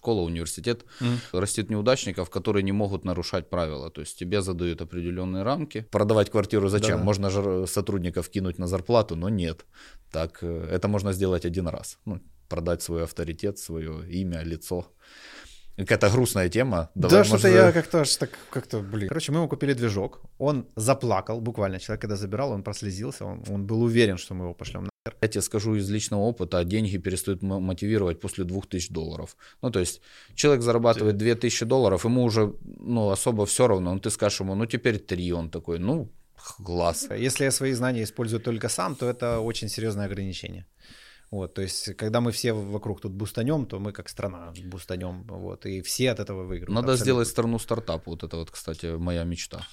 школа, университет, mm. растит неудачников, которые не могут нарушать правила. То есть тебе задают определенные рамки. Продавать квартиру зачем? Да. Можно же сотрудников кинуть на зарплату, но нет. Так, э, это можно сделать один раз. Ну, продать свой авторитет, свое имя, лицо. Какая-то грустная тема. Давай, да, что-то я как-то аж так, как-то, блин. Короче, мы ему купили движок, он заплакал, буквально, человек, когда забирал, он прослезился, он, он был уверен, что мы его пошлем. Я тебе скажу из личного опыта, деньги перестают мотивировать после 2000 долларов. Ну, то есть, человек зарабатывает 2000 долларов, ему уже, ну, особо все равно, ну, ты скажешь ему, ну, теперь 3, он такой, ну, класс. Если я свои знания использую только сам, то это очень серьезное ограничение. Вот, то есть, когда мы все вокруг тут бустанем, то мы как страна бустанем, вот, и все от этого выиграют. Надо абсолютно. сделать страну стартап, вот это вот, кстати, моя мечта.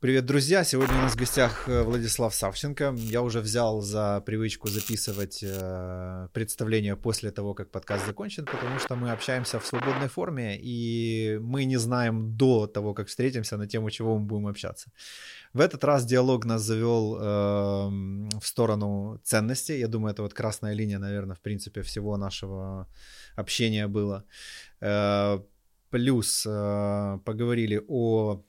Привет, друзья! Сегодня у нас в гостях э, Владислав Савченко. Я уже взял за привычку записывать э, представление после того, как подкаст закончен, потому что мы общаемся в свободной форме, и мы не знаем до того, как встретимся на тему, чего мы будем общаться. В этот раз диалог нас завел э, в сторону ценностей. Я думаю, это вот красная линия, наверное, в принципе, всего нашего общения было. Э, плюс э, поговорили о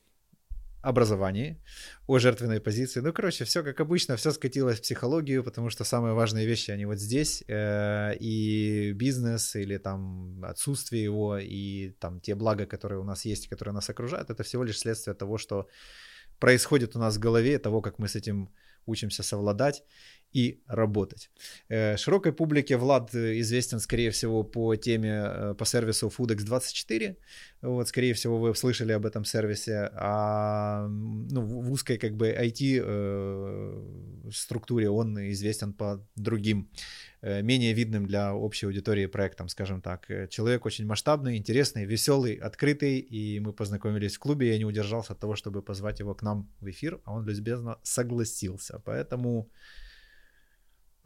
образовании, о жертвенной позиции. Ну, короче, все как обычно, все скатилось в психологию, потому что самые важные вещи, они вот здесь, э, и бизнес, или там отсутствие его, и там те блага, которые у нас есть, которые нас окружают, это всего лишь следствие того, что происходит у нас в голове, того, как мы с этим учимся совладать и работать. Э, широкой публике Влад известен, скорее всего, по теме, э, по сервису FoodX24. Вот, скорее всего, вы слышали об этом сервисе. А ну, в узкой как бы IT э, структуре он известен по другим менее видным для общей аудитории проектам, скажем так. Человек очень масштабный, интересный, веселый, открытый, и мы познакомились в клубе, я не удержался от того, чтобы позвать его к нам в эфир, а он любезно согласился. Поэтому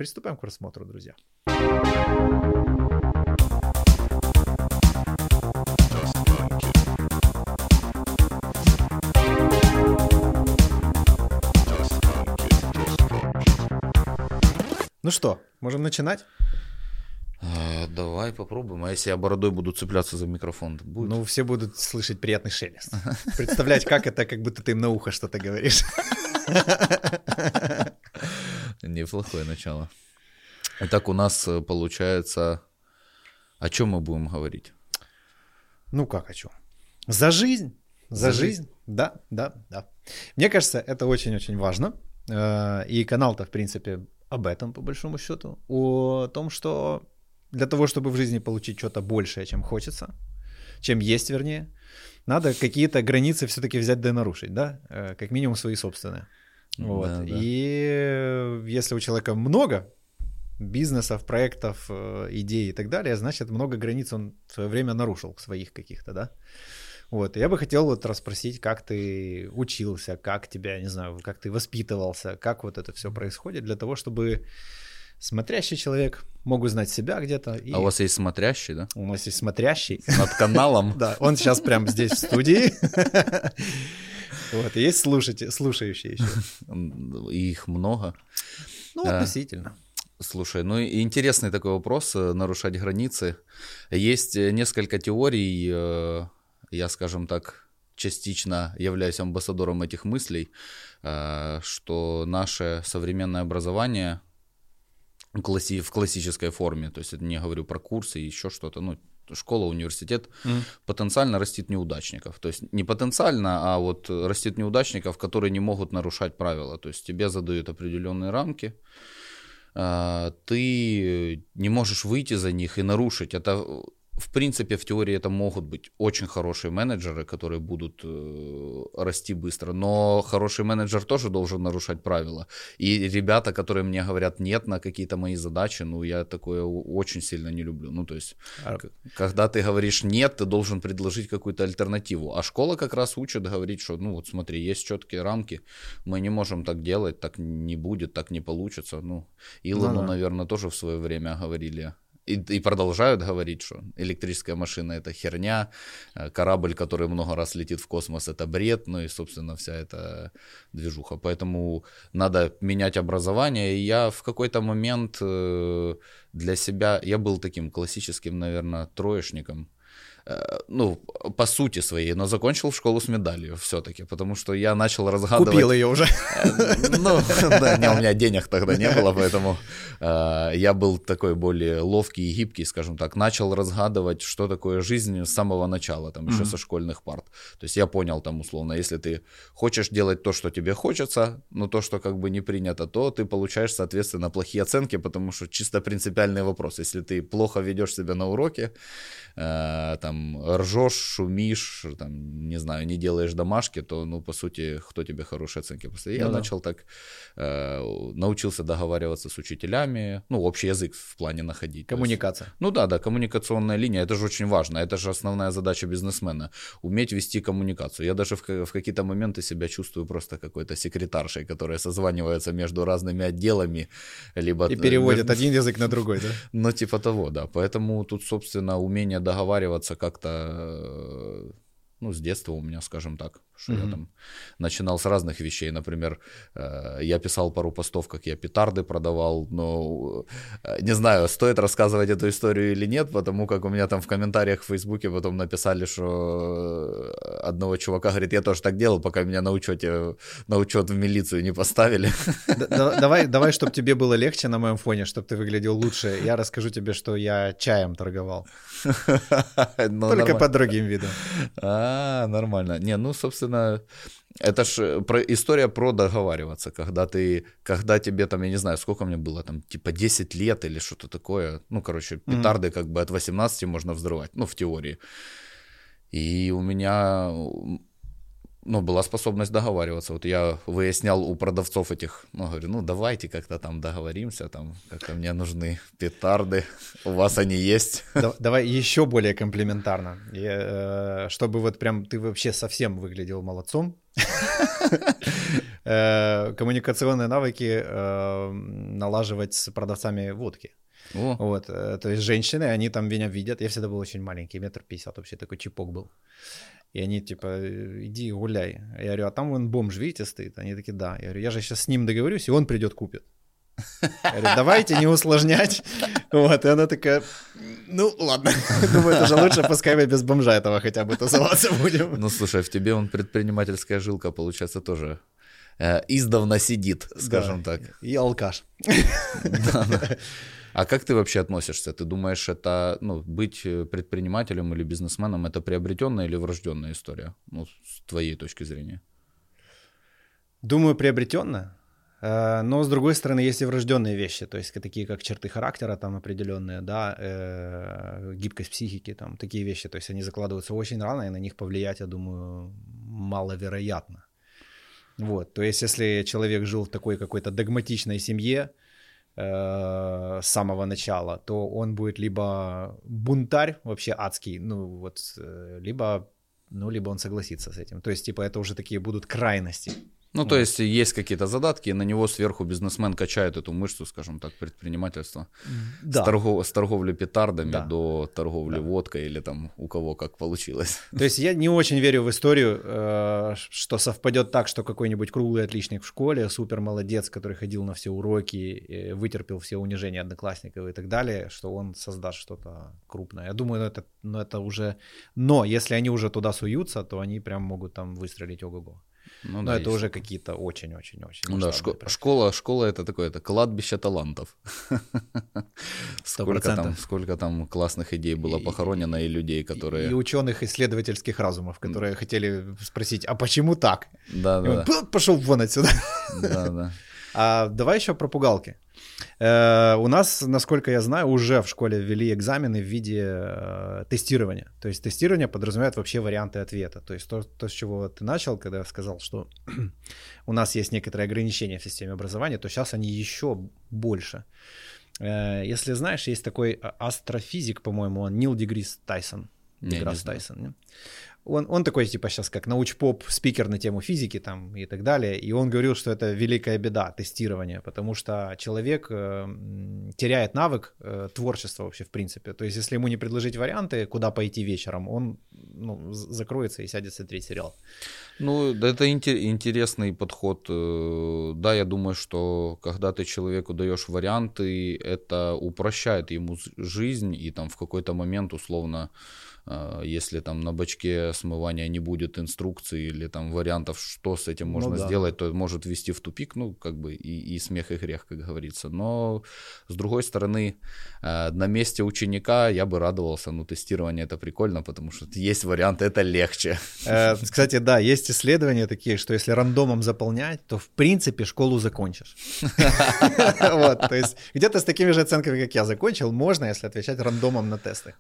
Приступаем к рассмотру, друзья. Ну что, можем начинать? А, давай попробуем. А если я бородой буду цепляться за микрофон, будет? Ну, все будут слышать приятный шелест. Представлять, как это, как будто ты им на ухо что-то говоришь. Неплохое начало. Итак, у нас э, получается... О чем мы будем говорить? Ну как о чем? За жизнь. За, За жизнь. жизнь. Да, да, да. Мне кажется, это очень-очень важно. Э, и канал-то, в принципе, об этом, по большому счету. О том, что для того, чтобы в жизни получить что-то большее, чем хочется, чем есть, вернее, надо какие-то границы все-таки взять да нарушить, да? Э, как минимум свои собственные. Вот. Да, да. И если у человека много бизнесов, проектов, э, идей и так далее, значит, много границ он в свое время нарушил своих каких-то, да. Вот, я бы хотел вот расспросить, как ты учился, как тебя, не знаю, как ты воспитывался, как вот это все происходит, для того, чтобы смотрящий человек мог узнать себя где-то. И... А у вас есть смотрящий, да? У нас есть смотрящий. Над каналом? Да, он сейчас прямо здесь в студии. Вот, есть слушайте, слушающие еще. Их много. Ну, относительно. Слушай, ну интересный такой вопрос, э, нарушать границы. Есть э, несколько теорий, э, я, скажем так, частично являюсь амбассадором этих мыслей, что наше современное образование в классической форме, то есть это не говорю про курсы и еще что-то, ну, школа, университет mm. потенциально растит неудачников. То есть не потенциально, а вот растит неудачников, которые не могут нарушать правила. То есть тебе задают определенные рамки, а, ты не можешь выйти за них и нарушить. Это в принципе, в теории это могут быть очень хорошие менеджеры, которые будут э, расти быстро, но хороший менеджер тоже должен нарушать правила. И ребята, которые мне говорят нет на какие-то мои задачи, ну, я такое очень сильно не люблю. Ну, то есть, а... когда ты говоришь нет, ты должен предложить какую-то альтернативу. А школа как раз учит говорить, что, ну, вот смотри, есть четкие рамки, мы не можем так делать, так не будет, так не получится. Ну, Илону, ну, да. наверное, тоже в свое время говорили и, и продолжают говорить, что электрическая машина это херня, э, корабль, который много раз летит в космос, это бред, ну и, собственно, вся эта движуха. Поэтому надо менять образование. И я в какой-то момент э, для себя, я был таким классическим, наверное, троечником. Э, ну, по сути своей, но закончил школу с медалью все-таки, потому что я начал разгадывать... Купил ее уже. Э, ну, да, не, у меня денег тогда не было, поэтому э, я был такой более ловкий и гибкий, скажем так. Начал разгадывать, что такое жизнь с самого начала, там, еще mm-hmm. со школьных парт. То есть я понял там, условно, если ты хочешь делать то, что тебе хочется, но то, что как бы не принято, то ты получаешь, соответственно, плохие оценки, потому что чисто принципиальный вопрос. Если ты плохо ведешь себя на уроке, там, там ржешь, шумишь, там, не знаю, не делаешь домашки, то, ну, по сути, кто тебе хорошие оценки поставит? Я да. начал так, э, научился договариваться с учителями, ну, общий язык в плане находить. Коммуникация. Есть, ну да, да, коммуникационная линия, это же очень важно, это же основная задача бизнесмена, уметь вести коммуникацию. Я даже в, в какие-то моменты себя чувствую просто какой-то секретаршей, которая созванивается между разными отделами, либо... И переводит между... один язык на другой, да? Ну, типа того, да. Поэтому тут, собственно, умение договариваться как-то, э, ну, с детства у меня, скажем так, что mm-hmm. я там начинал с разных вещей. Например, э, я писал пару постов, как я петарды продавал, но э, не знаю, стоит рассказывать эту историю или нет, потому как у меня там в комментариях в Фейсбуке потом написали, что одного чувака говорит, я тоже так делал, пока меня на учете, на учет в милицию не поставили. Давай, давай, чтобы тебе было легче на моем фоне, чтобы ты выглядел лучше, я расскажу тебе, что я чаем торговал. Ну, Только под другим видом. А, нормально. Не, ну, собственно, собственно, это ж э, про, история про договариваться, когда ты, когда тебе там, я не знаю, сколько мне было, там, типа 10 лет или что-то такое, ну, короче, петарды mm-hmm. как бы от 18 можно взрывать, ну, в теории. И у меня ну, была способность договариваться. Вот я выяснял у продавцов этих, ну, говорю, ну, давайте как-то там договоримся, там, как-то мне нужны петарды, у вас они есть. Давай еще более комплиментарно, э, чтобы вот прям ты вообще совсем выглядел молодцом. Э, коммуникационные навыки э, налаживать с продавцами водки. О. Вот, то есть женщины, они там меня видят. Я всегда был очень маленький, метр пятьдесят, вообще такой чипок был. И они типа, иди гуляй. Я говорю, а там вон бомж, видите, стоит? Они такие, да. Я говорю, я же сейчас с ним договорюсь, и он придет купит. Я говорю, давайте не усложнять. Вот, и она такая, ну ладно. Думаю, это же лучше, пускай мы без бомжа этого хотя бы тусоваться будем. Ну слушай, в тебе он предпринимательская жилка, получается, тоже э, издавна сидит, скажем да, так. И алкаш. Да, да. А как ты вообще относишься? Ты думаешь, это ну, быть э, предпринимателем или бизнесменом это приобретенная или врожденная история? Ну, с твоей точки зрения. Думаю, приобретенная. Э, но, с другой стороны, есть и врожденные вещи, то есть такие как черты характера там определенные, да, э, гибкость психики, там такие вещи, то есть они закладываются очень рано, и на них повлиять, я думаю, маловероятно. Вот, то есть если человек жил в такой какой-то догматичной семье, с самого начала, то он будет либо бунтарь вообще адский, ну вот, э, либо, ну, либо он согласится с этим. То есть, типа, это уже такие будут крайности. Ну, то есть есть какие-то задатки, и на него сверху бизнесмен качает эту мышцу, скажем так, предпринимательства. Да. С, торгов, с торговли петардами да. до торговли да. водкой или там у кого как получилось. То есть я не очень верю в историю, э, что совпадет так, что какой-нибудь круглый отличник в школе, супер молодец, который ходил на все уроки, вытерпел все унижения одноклассников и так далее, что он создаст что-то крупное. Я думаю, ну, это, ну, это уже... Но если они уже туда суются, то они прям могут там выстрелить ого-го. Ну, Но да, это есть. уже какие-то очень-очень-очень. Ну да, шко- школа, школа это такое, это кладбище талантов. сколько там, сколько там классных идей было похоронено и, и людей, которые... И ученых исследовательских разумов, которые хотели спросить, а почему так? Да, да. Пошел вон отсюда. Да, да. А давай еще про пугалки. Э, у нас, насколько я знаю, уже в школе ввели экзамены в виде э, тестирования. То есть тестирование подразумевает вообще варианты ответа. То есть то, то с чего ты начал, когда сказал, что у нас есть некоторые ограничения в системе образования, то сейчас они еще больше. Э, если знаешь, есть такой астрофизик, по-моему, он Нил Дегрис Тайсон. Деграсс Тайсон. Не? Он, он такой, типа, сейчас как науч-поп спикер на тему физики там и так далее. И он говорил, что это великая беда тестирования, потому что человек э, теряет навык э, творчества вообще в принципе. То есть, если ему не предложить варианты, куда пойти вечером, он ну, закроется и сядет смотреть сериал. Ну, это интересный подход. Э, да, я думаю, что когда ты человеку даешь варианты, это упрощает ему жизнь, и там в какой-то момент условно если там на бачке смывания не будет инструкции или там вариантов, что с этим ну можно ну, да. сделать, то может ввести в тупик, ну, как бы и, и смех, и грех, как говорится. Но, с другой стороны, а, на месте ученика я бы радовался, ну, тестирование это прикольно, потому что есть вариант, это легче. Э, кстати, да, есть исследования такие, что если рандомом заполнять, то, в принципе, школу закончишь. Вот, то есть где-то с такими же оценками, как я закончил, можно, если отвечать рандомом на тесты.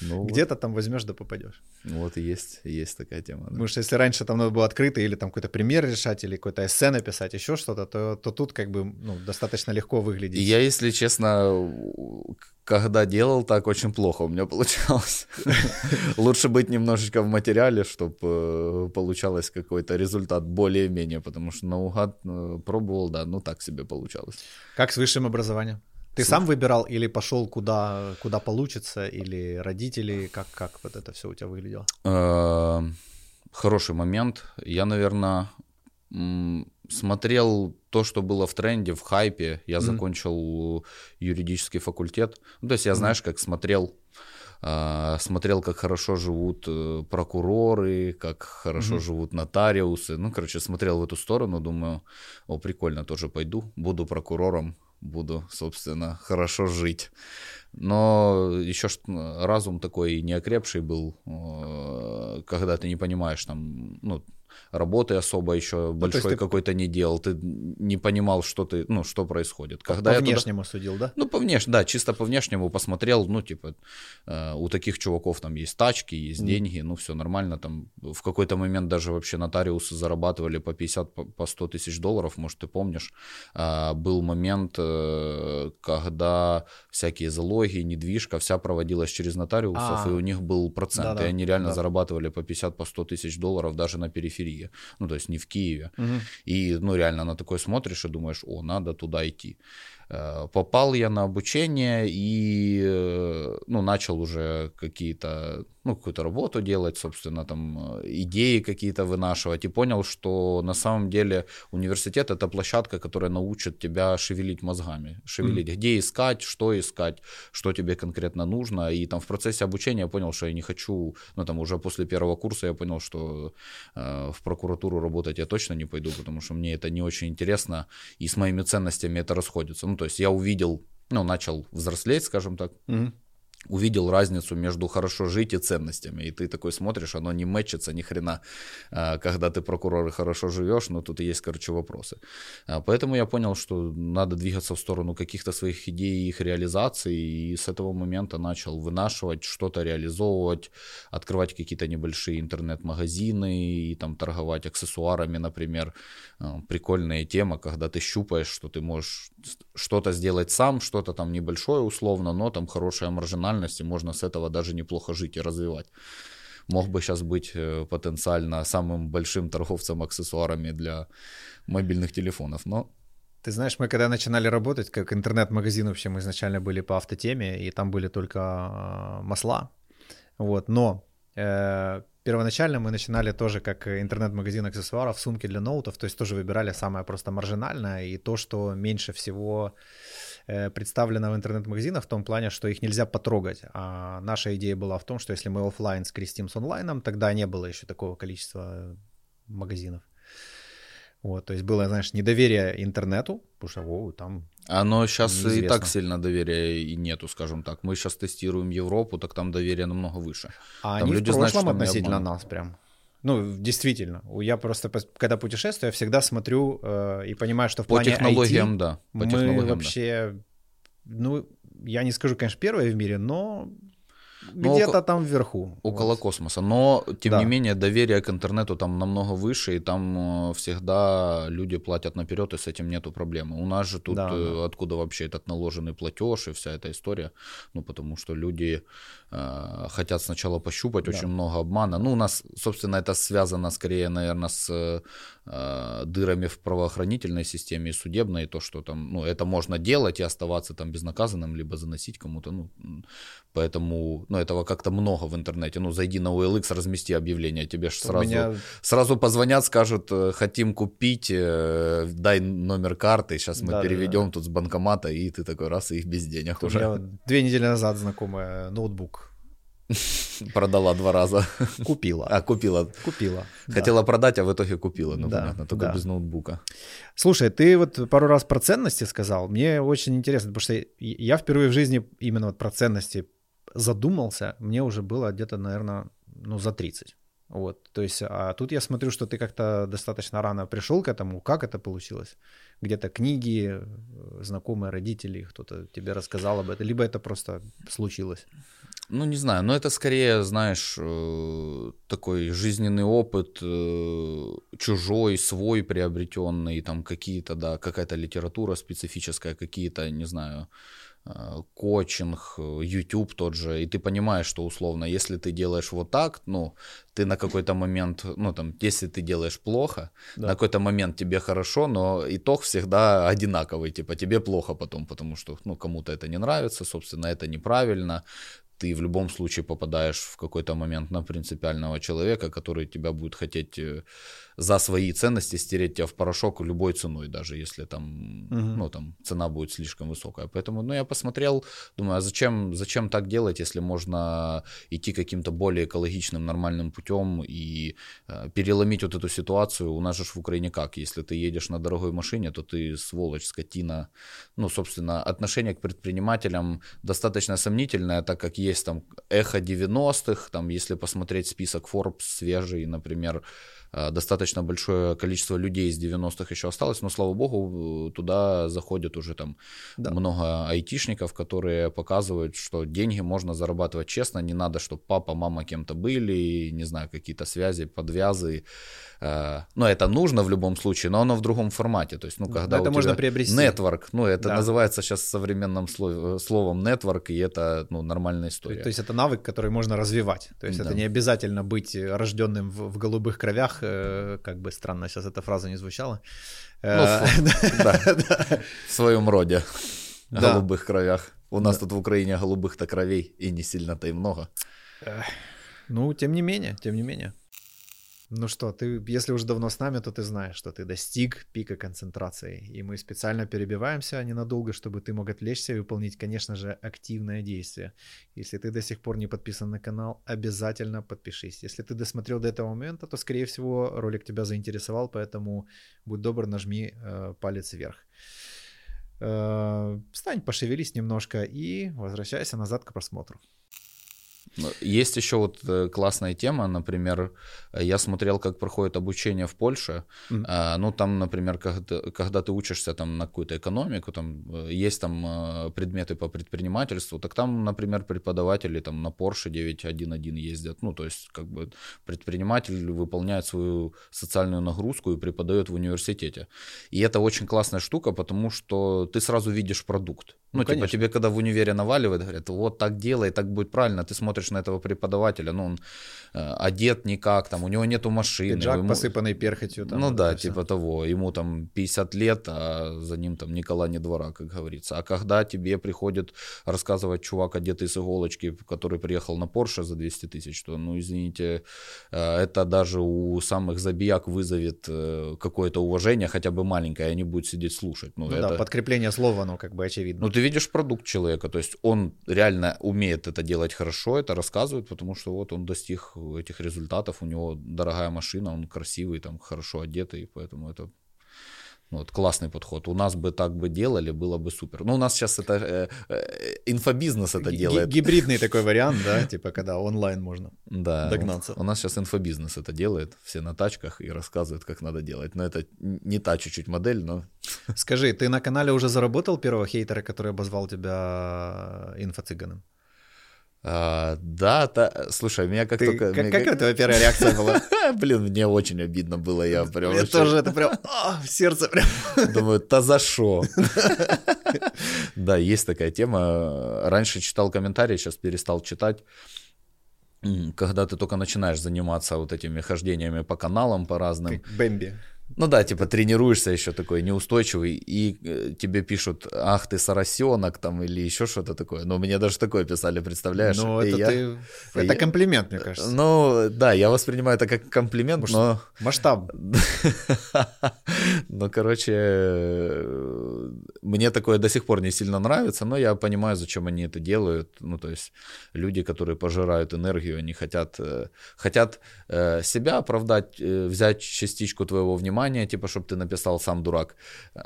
Ну где-то там возьмешь возьмешь, да попадешь. Вот и есть, есть такая тема. Да. Потому что если раньше там надо было открыто или там какой-то пример решать, или какой-то эссе написать, еще что-то, то, то тут как бы ну, достаточно легко выглядит. Я, если честно, когда делал так, очень плохо у меня получалось. Лучше быть немножечко в материале, чтобы э, получалось какой-то результат более-менее, потому что наугад э, пробовал, да, ну так себе получалось. Как с высшим образованием? Ты сам выбирал или пошел куда, куда получится, или родители, как, как вот это все у тебя выглядело? Э, хороший момент. Я, наверное, смотрел то, что было в тренде, в хайпе. Я mm-hmm. закончил юридический факультет. Ну, то есть я, знаешь, как смотрел э, смотрел, как хорошо живут э, прокуроры, как хорошо mm-hmm. живут нотариусы. Ну, короче, смотрел в эту сторону, думаю, о, прикольно, тоже пойду, буду прокурором, буду, собственно, хорошо жить. Но еще разум такой неокрепший был, э, когда ты не понимаешь, там, ну, работы особо еще ну, большой какой-то не делал, ты не понимал, что ты, ну, что происходит. Когда по внешнему туда... судил, да? Ну, по внешнему, да, чисто по внешнему посмотрел, ну, типа, э, у таких чуваков там есть тачки, есть mm. деньги, ну, все нормально, там в какой-то момент даже вообще нотариусы зарабатывали по 50, по 100 тысяч долларов, может, ты помнишь, э, был момент, э, когда всякие залоги, недвижка, вся проводилась через нотариусов, а, и у них был процент, да, и они реально да. зарабатывали по 50, по 100 тысяч долларов даже на периферии периферии, ну, то есть не в Киеве. Угу. И, ну, реально на такое смотришь и думаешь, о, надо туда идти. Э, попал я на обучение и, э, ну, начал уже какие-то ну, какую-то работу делать, собственно, там, э, идеи какие-то вынашивать, и понял, что на самом деле университет — это площадка, которая научит тебя шевелить мозгами, шевелить, mm-hmm. где искать, что искать, что тебе конкретно нужно, и там в процессе обучения я понял, что я не хочу, ну, там, уже после первого курса я понял, что э, в прокуратуру работать я точно не пойду, потому что мне это не очень интересно, и с моими ценностями это расходится, ну, то есть я увидел, ну, начал взрослеть, скажем так, mm-hmm увидел разницу между хорошо жить и ценностями. И ты такой смотришь, оно не мэчится ни хрена, а, когда ты прокурор и хорошо живешь, но тут есть, короче, вопросы. А, поэтому я понял, что надо двигаться в сторону каких-то своих идей и их реализации, и с этого момента начал вынашивать, что-то реализовывать, открывать какие-то небольшие интернет-магазины и там торговать аксессуарами, например. А, прикольная тема, когда ты щупаешь, что ты можешь что-то сделать сам, что-то там небольшое условно, но там хорошая маржинальность, и можно с этого даже неплохо жить и развивать. Мог бы сейчас быть э, потенциально самым большим торговцем аксессуарами для мобильных телефонов, но ты знаешь, мы когда начинали работать, как интернет-магазин вообще, мы изначально были по автотеме, и там были только а, масла. Вот, но э, первоначально мы начинали тоже как интернет-магазин аксессуаров, сумки для ноутов, то есть тоже выбирали самое просто маржинальное и то, что меньше всего э, представлено в интернет-магазинах в том плане, что их нельзя потрогать. А наша идея была в том, что если мы офлайн скрестим с онлайном, тогда не было еще такого количества магазинов. Вот, то есть было, знаешь, недоверие интернету, потому что о, там оно сейчас неизвестно. и так сильно доверия и нету, скажем так. Мы сейчас тестируем Европу, так там доверие намного выше. А там они люди в прошлом знают, относительно нас прям. Ну, действительно. Я просто, когда путешествую, я всегда смотрю э, и понимаю, что в по плане технологиям, IT да. По мы технологиям, вообще, да. ну, я не скажу, конечно, первые в мире, но где-то там вверху. Около вот. космоса. Но, тем да. не менее, доверие к интернету там намного выше, и там э, всегда люди платят наперед, и с этим нету проблемы. У нас же тут да, э, да. откуда вообще этот наложенный платеж и вся эта история? Ну, потому что люди э, хотят сначала пощупать, да. очень много обмана. Ну, у нас, собственно, это связано скорее, наверное, с э, дырами в правоохранительной системе и судебной, и то, что там, ну, это можно делать и оставаться там безнаказанным, либо заносить кому-то, ну, поэтому, ну, этого как-то много в интернете. Ну, зайди на OLX, размести объявление, тебе же сразу, меня... сразу позвонят, скажут, э, хотим купить, э, дай номер карты, сейчас мы да, переведем да, да. тут с банкомата, и ты такой раз, и их без денег У уже. меня две недели назад знакомая ноутбук Продала два раза. Купила. А, купила. Купила. Хотела да. продать, а в итоге купила. Ну, да, понятно, только да. без ноутбука. Слушай, ты вот пару раз про ценности сказал. Мне очень интересно, потому что я впервые в жизни именно вот про ценности задумался. Мне уже было где-то, наверное, ну, за 30. Вот, то есть, а тут я смотрю, что ты как-то достаточно рано пришел к этому. Как это получилось? Где-то книги, э, знакомые родители, кто-то тебе рассказал об этом, либо это просто случилось? Ну, не знаю, но это скорее, знаешь, э, такой жизненный опыт, э, чужой, свой приобретенный, там какие-то, да, какая-то литература специфическая, какие-то, не знаю, коучинг, YouTube тот же, и ты понимаешь, что условно, если ты делаешь вот так, ну, ты на какой-то момент, ну, там, если ты делаешь плохо, да. на какой-то момент тебе хорошо, но итог всегда одинаковый, типа, тебе плохо потом, потому что, ну, кому-то это не нравится, собственно, это неправильно, ты в любом случае попадаешь в какой-то момент на принципиального человека, который тебя будет хотеть э, за свои ценности стереть тебя в порошок любой ценой, даже если там, угу. ну, там цена будет слишком высокая. Поэтому, ну, я посмотрел, думаю, а зачем, зачем так делать, если можно идти каким-то более экологичным, нормальным путем и э, переломить вот эту ситуацию. У нас же в Украине как? Если ты едешь на дорогой машине, то ты сволочь, скотина. Ну, собственно, отношение к предпринимателям достаточно сомнительное, так как есть там эхо 90-х, там, если посмотреть список Forbes свежий, например, достаточно большое количество людей из 90-х еще осталось, но, слава богу, туда заходят уже там да. много айтишников, которые показывают, что деньги можно зарабатывать честно, не надо, чтобы папа, мама кем-то были, не знаю, какие-то связи, подвязы. Э, но это нужно в любом случае, но оно в другом формате. То есть, ну, когда это у можно приобрести. Network, ну, это да. называется сейчас современным словом network, и это, ну, нормальная история. То есть это навык, который можно развивать. То есть да. это не обязательно быть рожденным в, в голубых кровях, Э, как бы странно сейчас эта фраза не звучала. Ну, э, да, в своем роде, голубых кровях. У нас тут в Украине голубых-то кровей и не сильно-то и много. Ну, тем не менее, тем не менее. Ну что, ты, если уже давно с нами, то ты знаешь, что ты достиг пика концентрации. И мы специально перебиваемся ненадолго, чтобы ты мог отвлечься и выполнить, конечно же, активное действие. Если ты до сих пор не подписан на канал, обязательно подпишись. Если ты досмотрел до этого момента, то, скорее всего, ролик тебя заинтересовал, поэтому будь добр, нажми э, палец вверх. Э, встань, пошевелись немножко и возвращайся назад к просмотру. Есть еще вот э, классная тема, например, я смотрел, как проходит обучение в Польше. Mm-hmm. Ну, там, например, когда, когда ты учишься там на какую-то экономику, там э, есть там э, предметы по предпринимательству, так там, например, преподаватели там на Porsche 911 ездят. Ну, то есть, как бы предприниматель выполняет свою социальную нагрузку и преподает в университете. И это очень классная штука, потому что ты сразу видишь продукт. Ну, ну типа конечно. тебе, когда в универе наваливают, говорят, вот так делай, так будет правильно. Ты смотришь на этого преподавателя, ну, он э, одет никак, там, у него нету машины. Пиджак ему... посыпанный перхотью. Там, ну да, типа все. того. Ему там 50 лет, а за ним там ни кола, ни двора, как говорится. А когда тебе приходит рассказывать чувак, одетый с иголочки, который приехал на Порше за 200 тысяч, то, ну, извините, э, это даже у самых забияк вызовет э, какое-то уважение, хотя бы маленькое, и они будут сидеть слушать. Ну, ну это... да, подкрепление слова, ну, как бы очевидно. Ну, ты видишь продукт человека, то есть он реально умеет это делать хорошо, это рассказывает, потому что вот он достиг этих результатов, у него дорогая машина, он красивый, там хорошо одетый, поэтому это вот классный подход. У нас бы так бы делали, было бы супер. Ну, у нас сейчас это э, э, инфобизнес это делает. Гибридный такой вариант, да, типа когда онлайн можно да, догнаться. У, у нас сейчас инфобизнес это делает, все на тачках и рассказывают, как надо делать. Но это не та чуть-чуть модель, но... Скажи, ты на канале уже заработал первого хейтера, который обозвал тебя инфо-цыганом? А, да, та, слушай, у меня как Ты, только... как, мне какая твоя первая реакция была? Блин, мне очень обидно было, я прям Мне тоже это прям а, в сердце прям. думаю, та за шо? Да, есть такая тема. Раньше читал комментарии, сейчас перестал читать. Когда ты только начинаешь заниматься вот этими хождениями по каналам, по разным, Как Бэмби. Ну да, типа тренируешься еще такой неустойчивый, и э, тебе пишут, ах ты соросенок там или еще что-то такое. Ну, мне даже такое писали, представляешь? Ну, это я- ты... Это я- комплимент, мне кажется. Ну, да, я воспринимаю это как комплимент, Может, но... Масштаб. Ну, короче, э, мне такое до сих пор не сильно нравится, но я понимаю, зачем они это делают. Ну, то есть люди, которые пожирают энергию, они хотят, э, хотят э, себя оправдать, э, взять частичку твоего внимания, типа, чтобы ты написал сам дурак.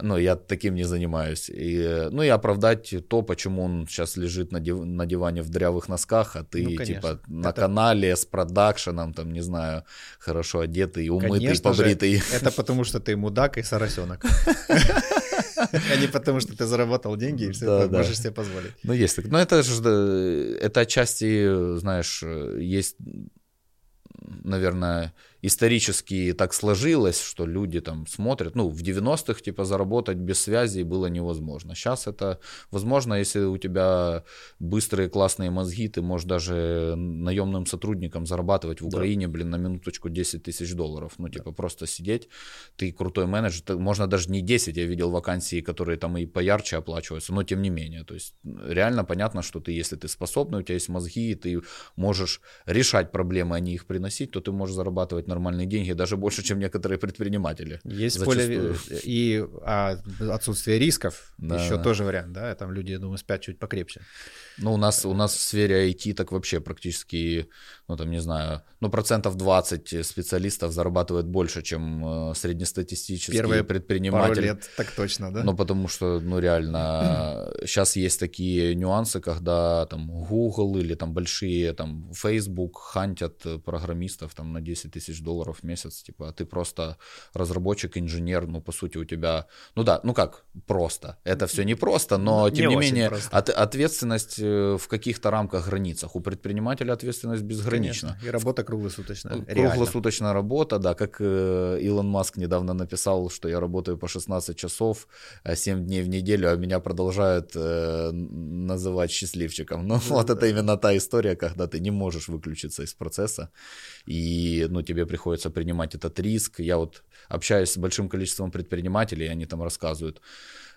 Но я таким не занимаюсь. И, ну, и оправдать то, почему он сейчас лежит на, див- на диване в дрявых носках, а ты, Ну, конечно. типа, на Это- канале с продакшеном, там, не знаю, хорошо одетый, умытый, Конечно же, побритый. это потому, что ты мудак и соросенок. А не потому, что ты заработал деньги и все Да, да. можешь себе позволить. Ну, есть так. Но это же, это отчасти, знаешь, есть, наверное, исторически так сложилось, что люди там смотрят. Ну, в 90-х, типа, заработать без связи было невозможно. Сейчас это возможно, если у тебя быстрые классные мозги, ты можешь даже наемным сотрудникам зарабатывать в Да. Украине, блин, на минуточку 10 тысяч долларов. Ну, типа, просто сидеть, ты крутой менеджер, ты- можно даже не 10, я видел вакансии, которые там и поярче оплачиваются, но тем не менее. То есть реально понятно, что ты, если ты способный, у тебя есть мозги, и ты можешь решать проблемы, а не их приносить, то ты можешь зарабатывать нормальные деньги, даже больше, чем некоторые предприниматели. Есть Зачастую. поле и а, отсутствие рисков Да, еще да. тоже вариант, да, там люди, я думаю, спят чуть покрепче. Ну, у нас, у нас в сфере IT так вообще практически, ну, там, не знаю, ну, процентов 20 специалистов зарабатывают больше, чем э, среднестатистические Первые Пару предприниматели. лет, так точно, да? Ну, потому что, ну, реально, сейчас есть такие нюансы, когда там Google или там большие, там, Facebook хантят э, программистов там на 10 тысяч долларов в месяц, типа, а ты просто разработчик, инженер, ну, по сути, у тебя, ну да, ну как, просто. Это все не просто, но, тем не, менее, просто. от- ответственность э, в каких-то рамках, границах. У предпринимателя ответственность Конечно. И работа круглосуточная. Ну, реально. Круглосуточная работа, да, как э, Илон Маск недавно написал, что я работаю по 16 часов, э, 7 дней в неделю, а меня продолжают э, называть счастливчиком. Ну, вот это именно та история, когда ты не можешь выключиться из процесса, и, ну, тебе приходится принимать этот риск. Я вот общаюсь с большим количеством предпринимателей, и они там рассказывают,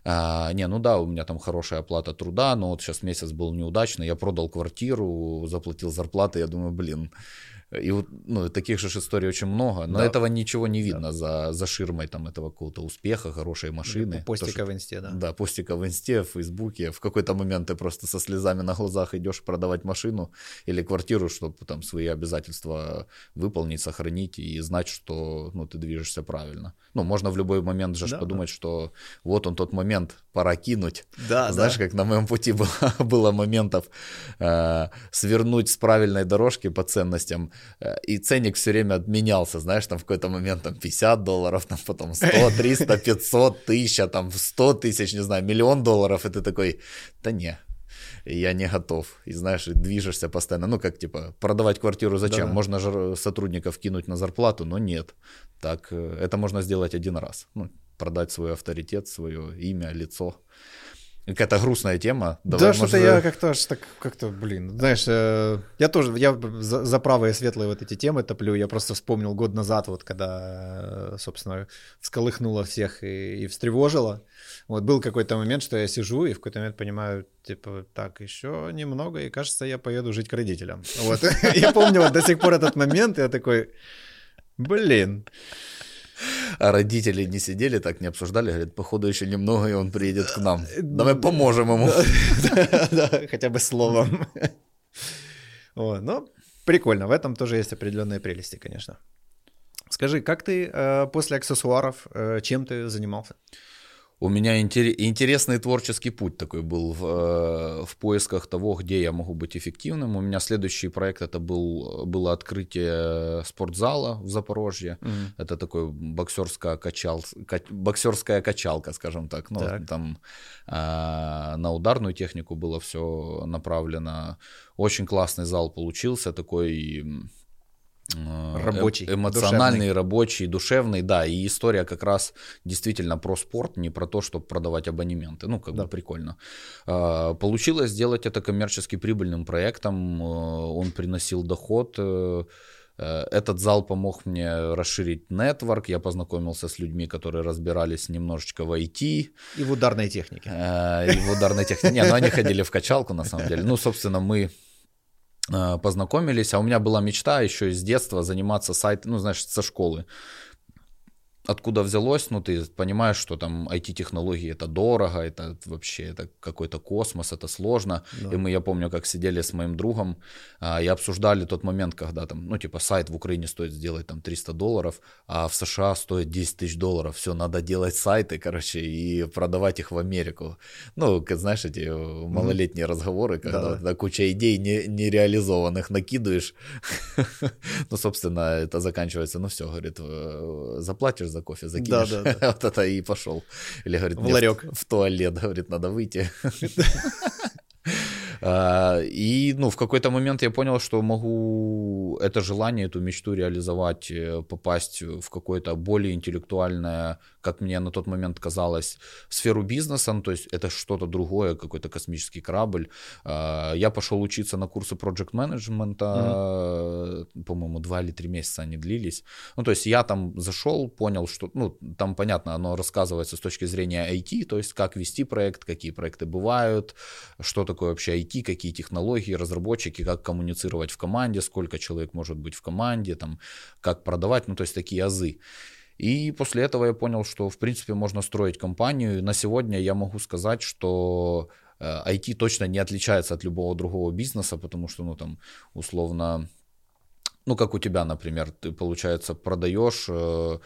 а, не, ну да, у меня там хорошая оплата труда, но вот сейчас месяц был неудачный, я продал квартиру, заплатил зарплату, я думаю, блин. И вот, ну, таких же историй очень много, но Да. этого ничего не видно за, за ширмой там этого какого-то успеха, хорошей машины. То, Постика что- в инсте, да. да, постика в инсте, в фейсбуке. В какой-то момент ты просто со слезами на глазах идешь продавать машину или квартиру, чтобы там свои обязательства выполнить, сохранить и знать, что ну, ты движешься правильно. Ну, можно в любой момент же Да, подумать, что вот он тот момент, пора кинуть. Да, Знаешь, как на моем пути было, было моментов э, свернуть с правильной дорожки по ценностям, и ценник все время отменялся, знаешь, там в какой-то момент там 50 долларов, там потом 100, 300, 500, 1000, там 100 тысяч, не знаю, миллион долларов, и ты такой, да не, я не готов. И знаешь, движешься постоянно. Ну, как типа, продавать квартиру зачем? Да. Можно же сотрудников кинуть на зарплату, но нет. Так, э, это можно сделать один раз. Ну, продать свой авторитет, свое имя, лицо. Какая-то грустная тема. да, Давай, что-то может, я как-то аж так, как-то, блин, знаешь, э, я тоже, я за, за правые светлые вот эти темы топлю, я просто вспомнил год назад, вот когда, э, собственно, всколыхнуло всех и, и встревожило. Вот был какой-то момент, что я сижу и в какой-то момент понимаю, типа, так, еще немного, и кажется, я поеду жить к родителям. Вот, я помню вот до сих пор этот момент, я такой, блин, А родители не сидели так, не обсуждали, говорят, походу еще немного, и он приедет к нам. Э, Давай поможем ему. Хотя бы словом. Но прикольно, в этом тоже есть определенные прелести, конечно. Скажи, как ты э, после аксессуаров, э, чем ты занимался? У меня интересный творческий путь такой был в, э, в поисках того, где я могу быть эффективным. У меня следующий проект это был, было открытие спортзала в Запорожье. Mm-hmm. Это такой боксерская, качал, боксерская качалка, скажем так. Ну, так. Там э, на ударную технику было все направлено. Очень классный зал получился, такой Э, рабочий, эмоциональный, душевный. рабочий, душевный, да, и история как раз действительно про спорт, не про то, чтобы продавать абонементы, ну, как да. бы прикольно. А, получилось сделать это коммерчески прибыльным проектом, э, он приносил доход, э, этот зал помог мне расширить нетворк, я познакомился с людьми, которые разбирались немножечко в IT. И в ударной технике. И в ударной технике. Не, ну они ходили в качалку на самом деле. Ну, собственно, мы познакомились, а у меня была мечта еще с детства заниматься сайтом, ну, знаешь, со школы откуда взялось, ну, ты понимаешь, что там IT-технологии это дорого, это вообще это какой-то космос, это сложно. Да. И мы, я помню, как сидели с моим другом а, и обсуждали тот момент, когда там, ну, типа, сайт в Украине стоит сделать там 300 долларов, а в США стоит 10 тысяч долларов. Все, надо делать сайты, короче, и продавать их в Америку. Ну, как, знаешь, эти малолетние mm-hmm. разговоры, когда да. куча идей не, нереализованных накидываешь. ну, собственно, это заканчивается, ну, все, говорит, э, заплатишь за кофе закинешь. Да, да, да. вот это и пошел. Или говорит, в ларек. В, в туалет, говорит, надо выйти. А, и ну, в какой-то момент я понял, что могу это желание, эту мечту реализовать, э, попасть в какое-то более интеллектуальное, как мне на тот момент казалось, сферу бизнеса, ну, то есть это что-то другое, какой-то космический корабль. А, я пошел учиться на курсы project management, mm-hmm. по-моему, два или три месяца они длились. Ну, то есть я там зашел, понял, что, ну, там, понятно, оно рассказывается с точки зрения IT, то есть как вести проект, какие проекты бывают, что такое вообще IT, какие технологии, разработчики, как коммуницировать в команде, сколько человек может быть в команде, там, как продавать, ну, то есть такие азы. И после этого я понял, что, в принципе, можно строить компанию. На сегодня я могу сказать, что IT э, точно не отличается от любого другого бизнеса, потому что, ну, там, условно, ну, как у тебя, например, ты, получается, продаешь Э,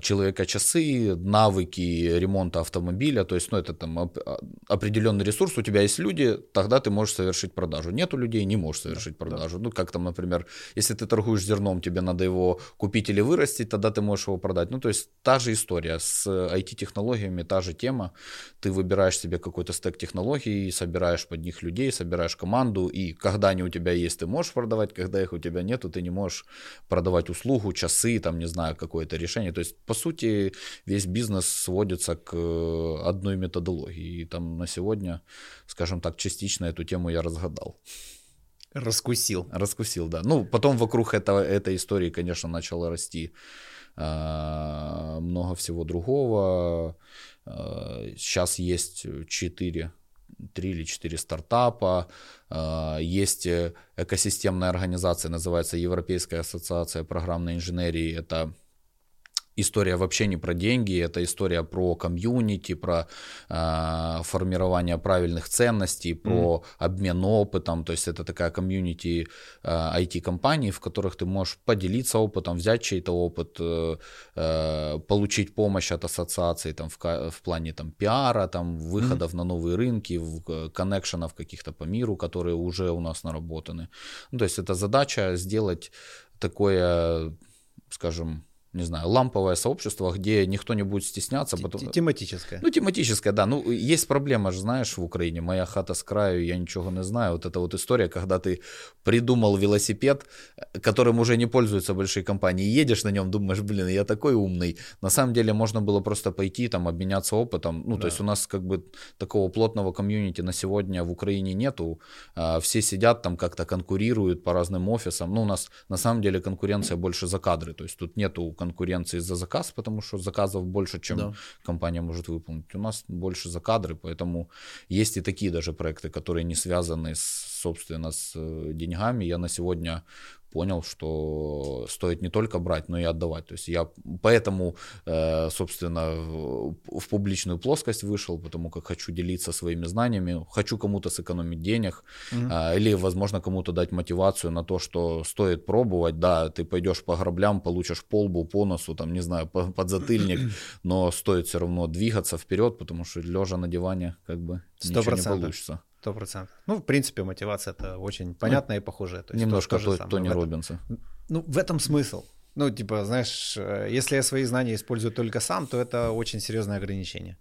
человека часы, навыки ремонта автомобиля, то есть, ну, это там а, определенный ресурс, у тебя есть люди, тогда ты можешь совершить продажу. Нету людей, не можешь совершить продажу. Да. Ну, как там, например, если ты торгуешь зерном, тебе надо его купить или вырастить, тогда ты можешь его продать. Ну, то есть, та же история с IT-технологиями, та же тема. Ты выбираешь себе какой-то стек технологий, собираешь под них людей, собираешь команду, и когда они у тебя есть, ты можешь продавать, когда их у тебя нету, ты не можешь продавать услугу, часы, там, не знаю, какое-то решение. То есть, есть, по сути, весь бизнес сводится к э, одной методологии. И там на сегодня, скажем так, частично эту тему я разгадал. Раскусил. Раскусил, да. Ну, потом вокруг этого, этой истории, конечно, начало расти э, много всего другого. Э, сейчас есть четыре три или четыре стартапа, есть экосистемная организация, называется Европейская ассоциация программной инженерии, это история вообще не про деньги, это история про комьюнити, про э, формирование правильных ценностей, про mm. обмен опытом. То есть это такая комьюнити э, IT-компаний, в которых ты можешь поделиться опытом, взять чей-то опыт, э, э, получить помощь от ассоциации там, в, в плане там, пиара, там, выходов mm. на новые рынки, в, коннекшенов каких-то по миру, которые уже у нас наработаны. Ну, то есть это задача сделать такое, скажем, не знаю, ламповое сообщество, где никто не будет стесняться. Потом... Тематическое. Ну, тематическое, да. Ну, есть проблема же, знаешь, в Украине. Моя хата с краю, я ничего не знаю. Вот эта вот история, когда ты придумал велосипед, которым уже не пользуются большие компании, едешь на нем, думаешь, блин, я такой умный. На самом деле можно было просто пойти, там, обменяться опытом. Ну, да. то есть у нас как бы такого плотного комьюнити на сегодня в Украине нету. А, все сидят там как-то конкурируют по разным офисам. Ну, у нас на самом деле конкуренция больше за кадры. То есть тут нету конкуренции за заказ, потому что заказов больше, чем да. компания может выполнить. У нас больше за кадры, поэтому есть и такие даже проекты, которые не связаны, с, собственно, с э, деньгами. Я на сегодня понял, что стоит не только брать, но и отдавать. То есть я поэтому, э, собственно, в публичную плоскость вышел, потому как хочу делиться своими знаниями, хочу кому-то сэкономить денег, mm-hmm. или, возможно, кому-то дать мотивацию на то, что стоит пробовать. Да, ты пойдешь по граблям, получишь полбу, по носу, там, не знаю, подзатыльник, но стоит все равно двигаться вперед, потому что лежа на диване, как бы, 100%. ничего не получится. Сто процентов. Ну, в принципе, мотивация это очень понятная ну, и похожая. То есть немножко то, то, Тони Робинса. Ну, в этом смысл. Ну, типа, знаешь, э, если я свои знания использую только сам, то это очень серьезное ограничение.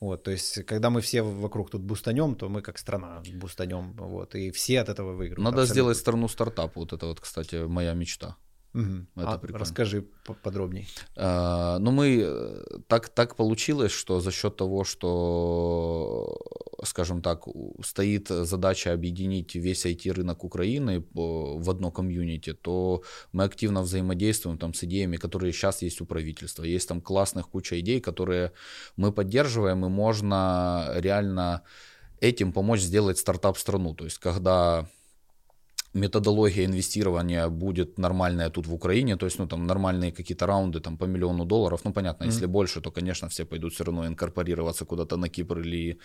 Вот, то есть, когда мы все вокруг тут бустанем, то мы как страна бустанем, вот, и все от этого выиграют. Надо абсолютно. сделать страну стартап, вот это вот, кстати, моя мечта. Угу. Это а, расскажи подробнее. А, ну, мы э, так, так получилось, что за счет того, что, скажем так, стоит задача объединить весь IT-рынок Украины в одно комьюнити, то мы активно взаимодействуем там с идеями, которые сейчас есть у правительства. Есть там классных куча идей, которые мы поддерживаем, и можно реально этим помочь сделать стартап-страну. То есть, когда методология инвестирования будет нормальная тут в Украине, то есть, ну, там, нормальные какие-то раунды, там, по миллиону долларов, ну, понятно, mm-hmm. если больше, то, конечно, все пойдут все равно инкорпорироваться куда-то на Кипр или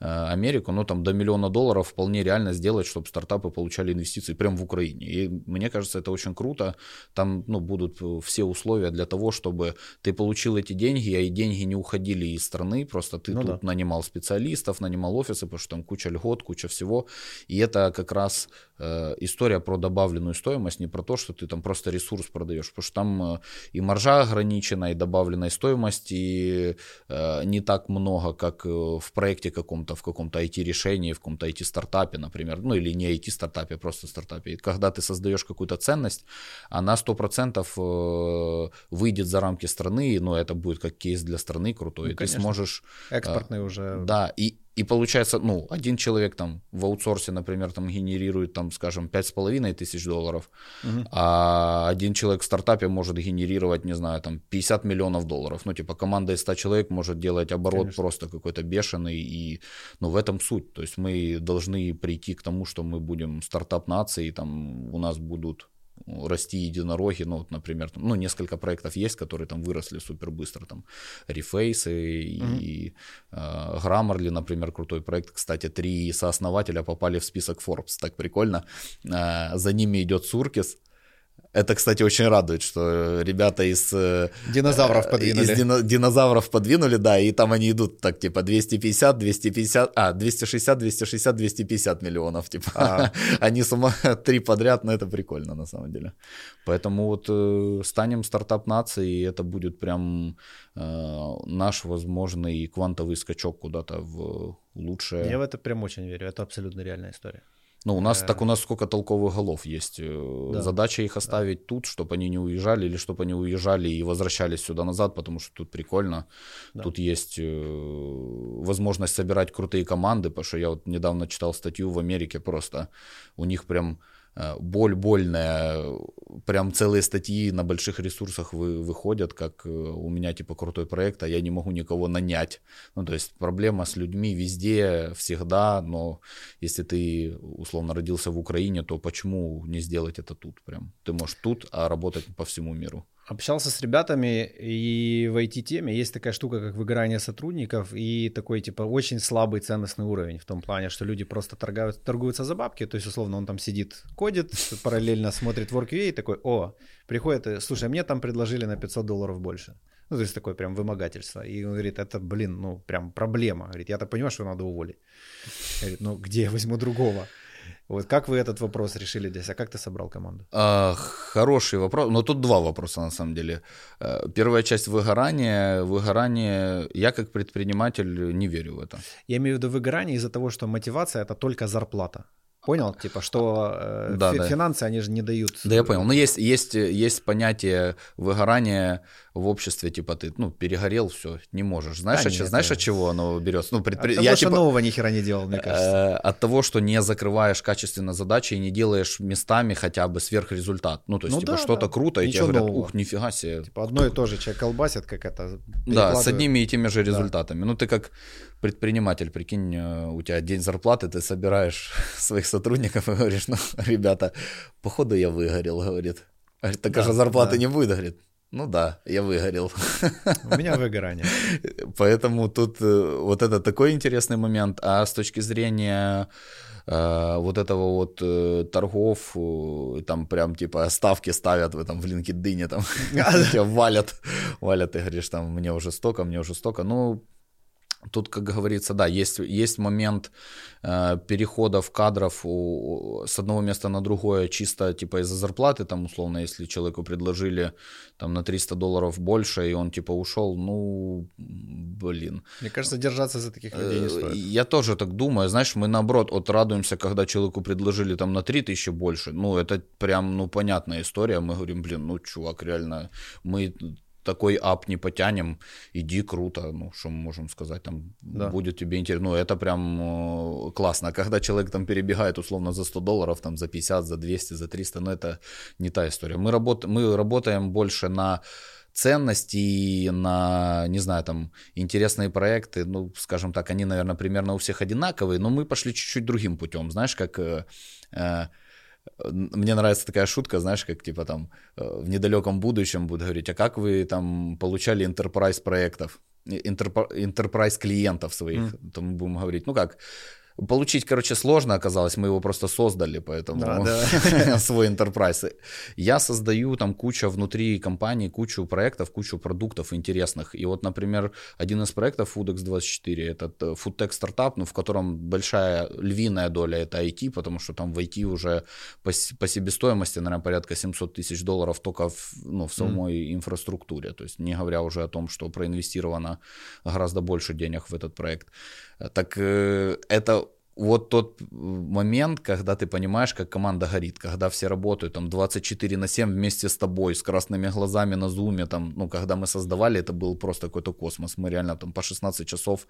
э, Америку, но там до миллиона долларов вполне реально сделать, чтобы стартапы получали инвестиции прямо в Украине, и мне кажется, это очень круто, там, ну, будут все условия для того, чтобы ты получил эти деньги, а и деньги не уходили из страны, просто ты ну, тут да. нанимал специалистов, нанимал офисы, потому что там куча льгот, куча всего, и это как раз э, история про добавленную стоимость, не про то, что ты там просто ресурс продаешь, потому что там э, и маржа ограничена, и добавленной стоимости э, не так много, как э, в проекте каком-то, в каком-то IT-решении, в каком-то IT-стартапе, например, ну или не IT-стартапе, а просто стартапе. И когда ты создаешь какую-то ценность, она 100% выйдет за рамки страны, но это будет как кейс для страны крутой, ну, и ты сможешь... Экспортный уже. Да, и, и получается, ну, один человек там в аутсорсе, например, там генерирует, там, скажем, пять с половиной тысяч долларов, угу. а один человек в стартапе может генерировать, не знаю, там 50 миллионов долларов. Ну, типа команда из 100 человек может делать оборот Конечно. просто какой-то бешеный, и, ну, в этом суть. То есть мы должны прийти к тому, что мы будем стартап нацией, там у нас будут расти единороги, ну, вот, например, там, ну, несколько проектов есть, которые там выросли супер быстро, там, Reface и, mm-hmm. и э, Grammarly, например, крутой проект, кстати, три сооснователя попали в список Forbes, так прикольно, э, за ними идет Суркис, это, кстати, очень радует, что ребята из... Э, динозавров подвинули. Из дино, динозавров подвинули, да, и там они идут так, типа, 250, 250, а, 260, 260, 250 миллионов, типа. А. Они с ума три подряд, но это прикольно, на самом деле. Поэтому вот э, станем стартап-нацией, и это будет прям э, наш возможный квантовый скачок куда-то в лучшее. Я в это прям очень верю, это абсолютно реальная история. Ну, у нас так у нас сколько толковых голов есть. Э, да. Задача их оставить да. тут, чтобы они не уезжали, или чтобы они уезжали и возвращались сюда назад, потому что тут прикольно. Да. Тут есть э, возможность собирать крутые команды, потому что я вот недавно читал статью в Америке просто. У них прям Э, боль больная, прям целые статьи на больших ресурсах вы, выходят, как э, у меня типа крутой проект, а я не могу никого нанять. Ну, то есть проблема с людьми везде, всегда, но если ты условно родился в Украине, то почему не сделать это тут прям? Ты можешь тут, а работать по всему миру. Общался с ребятами, и в IT-теме есть такая штука, как выгорание сотрудников, и такой, типа, очень слабый ценностный уровень в том плане, что люди просто торгуют, торгуются за бабки, то есть, условно, он там сидит, кодит, параллельно смотрит WorkUA и такой, о, приходит, слушай, мне там предложили на 500 долларов больше. Ну, то есть, такое прям вымогательство. И он говорит, это, блин, ну, прям проблема. Говорит, я-то понимаю, что надо уволить. Говорит, ну, где я возьму другого? Вот как вы этот вопрос решили здесь? А как ты собрал команду? А, хороший вопрос. Но тут два вопроса на самом деле. Э, первая часть выгорания. Выгорание. Я как предприниматель не верю в это. Я имею в виду выгорание из-за того, что мотивация это только зарплата. Понял, типа, что э, да, фи- да. финансы, они же не дают. Да, я понял. Но есть, есть, есть понятие выгорания в обществе, типа, ты, ну, перегорел, все, не можешь. Знаешь, да, от, нет, знаешь, от чего оно берется? Ну, предпри... От того, я, что типа, нового ни хера не делал, мне кажется. Э, от того, что не закрываешь качественно задачи и не делаешь местами хотя бы сверхрезультат. Ну, то есть, ну, типа, да, что-то да. круто, и тебе говорят, нового. ух, нифига себе. Типа, одно и то же, человек колбасит, как это. Да, с одними и теми же результатами. Да. Ну, ты как предприниматель, прикинь, э, у тебя день зарплаты, ты собираешь своих сотрудников и говоришь, ну, ребята, походу я выгорел, говорит. Говорит, так да, же зарплаты да. не будет, говорит. Ну да, я выгорел. У меня выгорание. Поэтому тут э, вот это такой интересный момент. А с точки зрения э, вот этого вот э, торгов, там прям типа ставки ставят в этом в LinkedIn, там тебя валят, валят, и говоришь, там, мне уже столько, мне уже столько. Ну, Тут, как говорится, да, есть, есть момент э, переходов кадров у, с одного места на другое чисто типа из-за зарплаты, там условно, если человеку предложили там на 300 долларов больше, и он типа ушел, ну, блин. Мне кажется, держаться за таких людей не э, стоит. Я тоже так думаю, знаешь, мы наоборот вот радуемся, когда человеку предложили там на 3000 больше, ну, это прям, ну, понятная история, мы говорим, блин, ну, чувак, реально, мы такой ап не потянем, иди, круто, ну, что мы можем сказать, там, да. будет тебе интересно, ну, это прям э, классно, а когда человек там перебегает условно за 100 долларов, там, за 50, за 200, за 300, ну, это не та история, мы, работ... мы работаем больше на ценности на, не знаю, там, интересные проекты, ну, скажем так, они, наверное, примерно у всех одинаковые, но мы пошли чуть-чуть другим путем, знаешь, как... Э, э мне нравится такая шутка, знаешь, как типа там э, в недалеком будущем будут говорить, а как вы там получали enterprise проектов, enterprise клиентов своих, mm. то мы будем говорить, ну как, Получить, короче, сложно оказалось, мы его просто создали, поэтому да, да. свой enterprise. Я создаю там кучу внутри компании, кучу проектов, кучу продуктов интересных. И вот, например, один из проектов FoodX24, этот э, FoodTech стартап, ну, в котором большая львиная доля это IT, потому что там в IT уже по, по себестоимости, наверное, порядка 700 тысяч долларов только в, ну, в самой mm. инфраструктуре. То есть не говоря уже о том, что проинвестировано гораздо больше денег в этот проект. Так э, это вот тот момент, когда ты понимаешь, как команда горит, когда все работают там 24 на 7 вместе с тобой, с красными глазами на зуме, там, ну, когда мы создавали, это был просто какой-то космос. Мы реально там по 16 часов,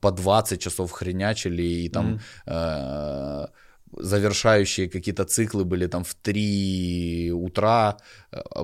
по 20 часов хренячили, и там mm-hmm. э- завершающие какие-то циклы были там в 3 утра,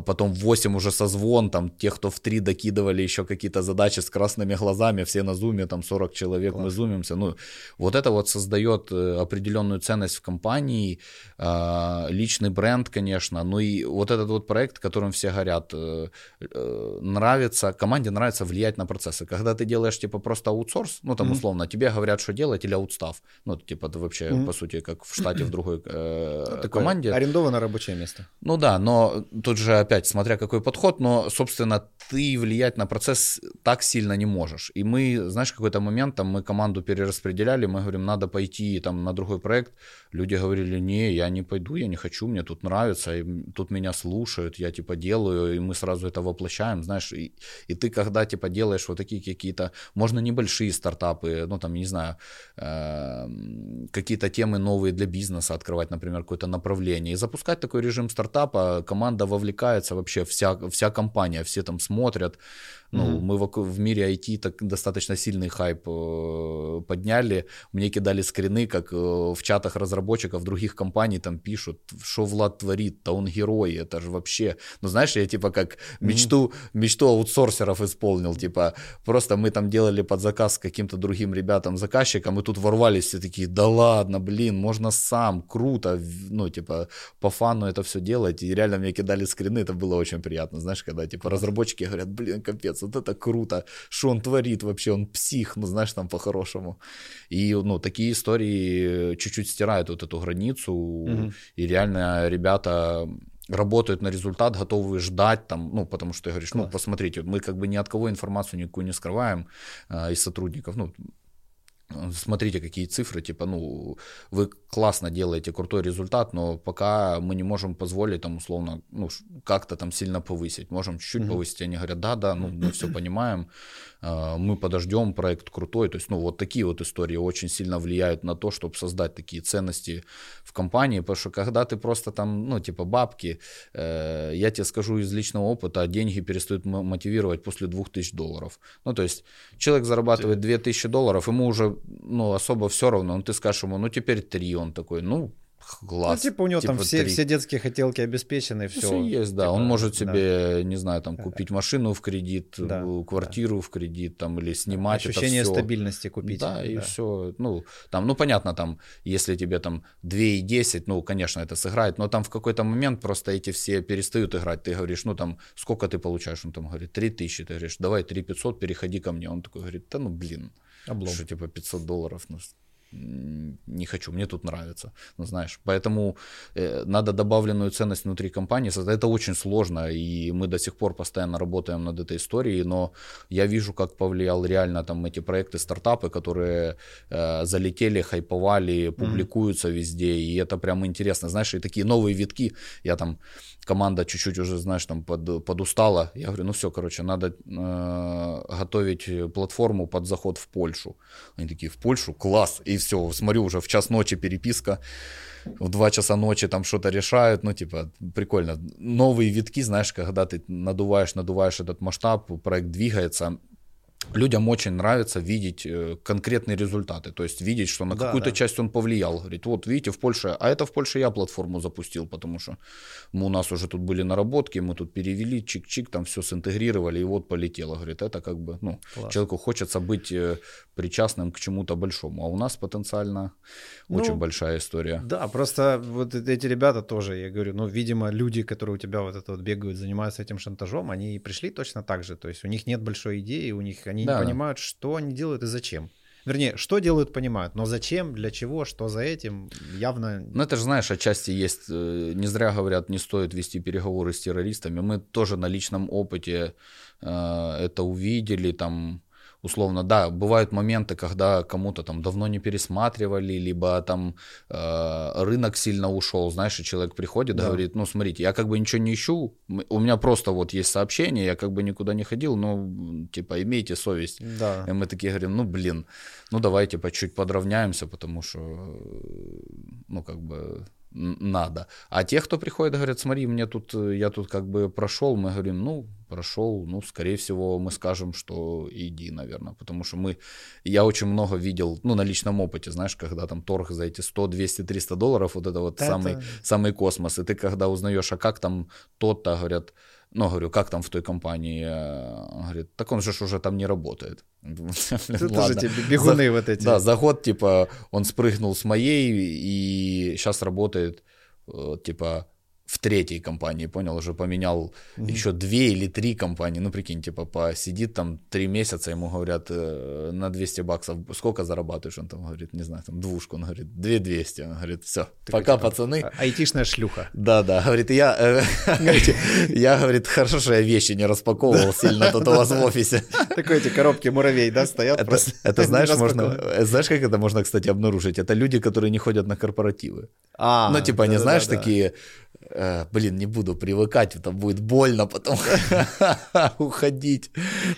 потом в 8 уже созвон, там те, кто в 3 докидывали еще какие-то задачи с красными глазами, все на зуме, там 40 человек Класс. мы зумимся. Ну, вот это вот создает э, определенную ценность в компании, а, личный бренд, конечно, ну и вот этот вот проект, которым все горят, э, э, нравится, команде нравится влиять на процессы. Когда ты делаешь типа просто аутсорс, ну там mm-hmm. условно, тебе говорят, что делать или аутстав, ну типа ты вообще mm-hmm. по сути как в штате в другой э, команде. Арендованное рабочее место. Ну да, но тут же опять, смотря какой подход, но, собственно, ты влиять на процесс так сильно не можешь. И мы, знаешь, какой-то момент там мы команду перераспределяли, мы говорим, надо пойти там на другой проект. Люди говорили, не, я не пойду, я не хочу, мне тут нравится, и тут меня слушают, я типа делаю, и мы сразу это воплощаем, знаешь. И, и ты когда типа делаешь вот такие какие-то, можно небольшие стартапы, ну там, не знаю, э, какие-то темы новые для бизнеса открывать, например, какое-то направление. И запускать такой режим стартапа, команда вовлекается вообще, вся, вся компания, все там смотрят, ну, mm-hmm. мы в, в мире IT так достаточно сильный хайп э, подняли. Мне кидали скрины, как э, в чатах разработчиков других компаний там пишут, что Влад творит, да он герой, это же вообще... Ну, знаешь, я типа как мечту, mm-hmm. мечту аутсорсеров исполнил, типа просто мы там делали под заказ с каким-то другим ребятам, заказчикам, и тут ворвались все такие, да ладно, блин, можно сам, круто, ну, типа по фану это все делать, и реально мне кидали скрины, это было очень приятно, знаешь, когда типа разработчики говорят, блин, капец, вот это круто, что он творит вообще, он псих, ну знаешь, там по-хорошему. И, ну, такие истории чуть-чуть стирают вот эту границу, угу. и реально ребята работают на результат, готовы ждать там, ну, потому что ты говоришь, ну, Класс. ну, посмотрите, мы как бы ни от кого информацию никакую не скрываем э, из сотрудников, ну, смотрите, какие цифры, типа, ну, вы классно делаете крутой результат, но пока мы не можем позволить, там, условно, ну, как-то там сильно повысить. Можем чуть-чуть mm-hmm. повысить, они говорят, да, да, ну, мы все понимаем, мы подождем, проект крутой. То есть, ну, вот такие вот истории очень сильно влияют на то, чтобы создать такие ценности в компании, потому что когда ты просто там, ну, типа, бабки, э, я тебе скажу из личного опыта, деньги перестают мотивировать после 2000 долларов. Ну, то есть, человек зарабатывает 2000 долларов, ему уже, ну, особо все равно, ну, ты скажешь ему, ну, теперь 3, он такой, ну, класс. Ну, типа у него типа там все, все детские хотелки обеспечены, все. Все есть, да. Типа, он может себе, да. не знаю, там купить машину в кредит, да, квартиру да. в кредит, там, или снимать Ощущение это все. стабильности купить. Да, да, и все. Ну, там, ну, понятно, там, если тебе там 2,10, ну, конечно, это сыграет, но там в какой-то момент просто эти все перестают играть. Ты говоришь, ну, там, сколько ты получаешь? Он там говорит, 3 тысячи. Ты говоришь, давай 3 500, переходи ко мне. Он такой говорит, да ну, блин. Облом. Что, типа, 500 долларов, ну, не хочу, мне тут нравится. Ну, знаешь, поэтому э, надо добавленную ценность внутри компании. Это очень сложно, и мы до сих пор постоянно работаем над этой историей, но я вижу, как повлиял реально там эти проекты, стартапы, которые э, залетели, хайповали, публикуются mm-hmm. везде, и это прям интересно. Знаешь, и такие новые витки, я там команда чуть-чуть уже, знаешь, там под, подустала. Я говорю, ну все, короче, надо э, готовить платформу под заход в Польшу. Они такие, в Польшу? Класс! И все, смотрю, уже в час ночи переписка, в 2 часа ночи там что-то решают, ну, типа, прикольно. Новые витки, знаешь, когда ты надуваешь, надуваешь этот масштаб, проект двигается, людям очень нравится видеть э, конкретные результаты, то есть видеть, что на да, какую-то да. часть он повлиял. Говорит, вот видите, в Польше, а это в Польше я платформу запустил, потому что мы, у нас уже тут были наработки, мы тут перевели, чик-чик, там все синтегрировали, и вот полетело. Говорит, это как бы, ну, Класс. человеку хочется быть э, причастным к чему-то большому, а у нас потенциально ну, очень большая история. Да, просто вот эти ребята тоже, я говорю, ну, видимо, люди, которые у тебя вот это вот бегают, занимаются этим шантажом, они пришли точно так же, то есть у них нет большой идеи, у них они да. не понимают, что они делают и зачем. Вернее, что делают, понимают, но зачем, для чего, что за этим, явно... Ну, это же, знаешь, отчасти есть... Э, не зря говорят, не стоит вести переговоры с террористами. Мы тоже на личном опыте э, это увидели, там условно, да, бывают моменты, когда кому-то там давно не пересматривали, либо там э, рынок сильно ушел, знаешь, и человек приходит, да. говорит, ну, смотрите, я как бы ничего не ищу, у меня просто вот есть сообщение, я как бы никуда не ходил, но, типа, имейте совесть. Да. И мы такие говорим, ну, блин, ну, давайте по чуть подровняемся, потому что, ну, как бы надо. А те, кто приходит, говорят, смотри, мне тут, я тут как бы прошел, мы говорим, ну, прошел, ну, скорее всего, мы скажем, что иди, наверное, потому что мы, я очень много видел, ну, на личном опыте, знаешь, когда там торг за эти 100, 200, 300 долларов, вот это вот это... Самый, самый космос, и ты когда узнаешь, а как там тот-то, говорят, ну, говорю, как там в той компании? Он говорит, так он же уже там не работает. Тут тоже тебе бегуны вот эти. Да, за год, типа, он спрыгнул с моей и сейчас работает, э, типа, в третьей компании, понял, уже поменял mm-hmm. еще две или три компании, ну прикинь, типа посидит там три месяца, ему говорят э, на 200 баксов, сколько зарабатываешь, он там говорит, не знаю, там двушку, он говорит, 2200, он говорит, все, Ты пока, типа, пацаны. А, айтишная шлюха. Да, да, говорит, я, э, я, говорит, хорошо, что я вещи не распаковывал сильно тут у вас в офисе. Такой эти коробки муравей, да, стоят Это, знаешь, можно, знаешь, как это можно, кстати, обнаружить? Это люди, которые не ходят на корпоративы. А, ну, типа, не знаешь, такие э, блин, не буду привыкать, это будет больно потом уходить.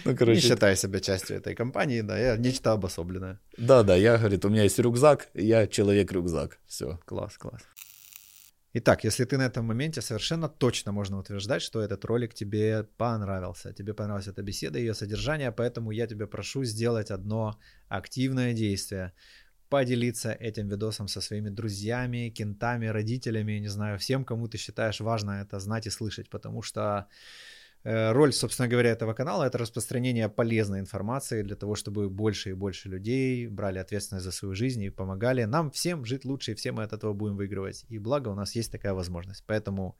Ну, короче. Не считаю себя частью этой компании, да, я нечто обособленное. Да, да, я, говорит, у меня есть рюкзак, я человек-рюкзак, все. Класс, класс. Итак, если ты на этом моменте, совершенно точно можно утверждать, что этот ролик тебе понравился. Тебе понравилась эта беседа, ее содержание, поэтому я тебя прошу сделать одно активное действие поделиться этим видосом со своими друзьями, кентами, родителями, не знаю, всем, кому ты считаешь важно это знать и слышать, потому что роль, собственно говоря, этого канала — это распространение полезной информации для того, чтобы больше и больше людей брали ответственность за свою жизнь и помогали нам всем жить лучше, и все мы от этого будем выигрывать. И благо у нас есть такая возможность. Поэтому,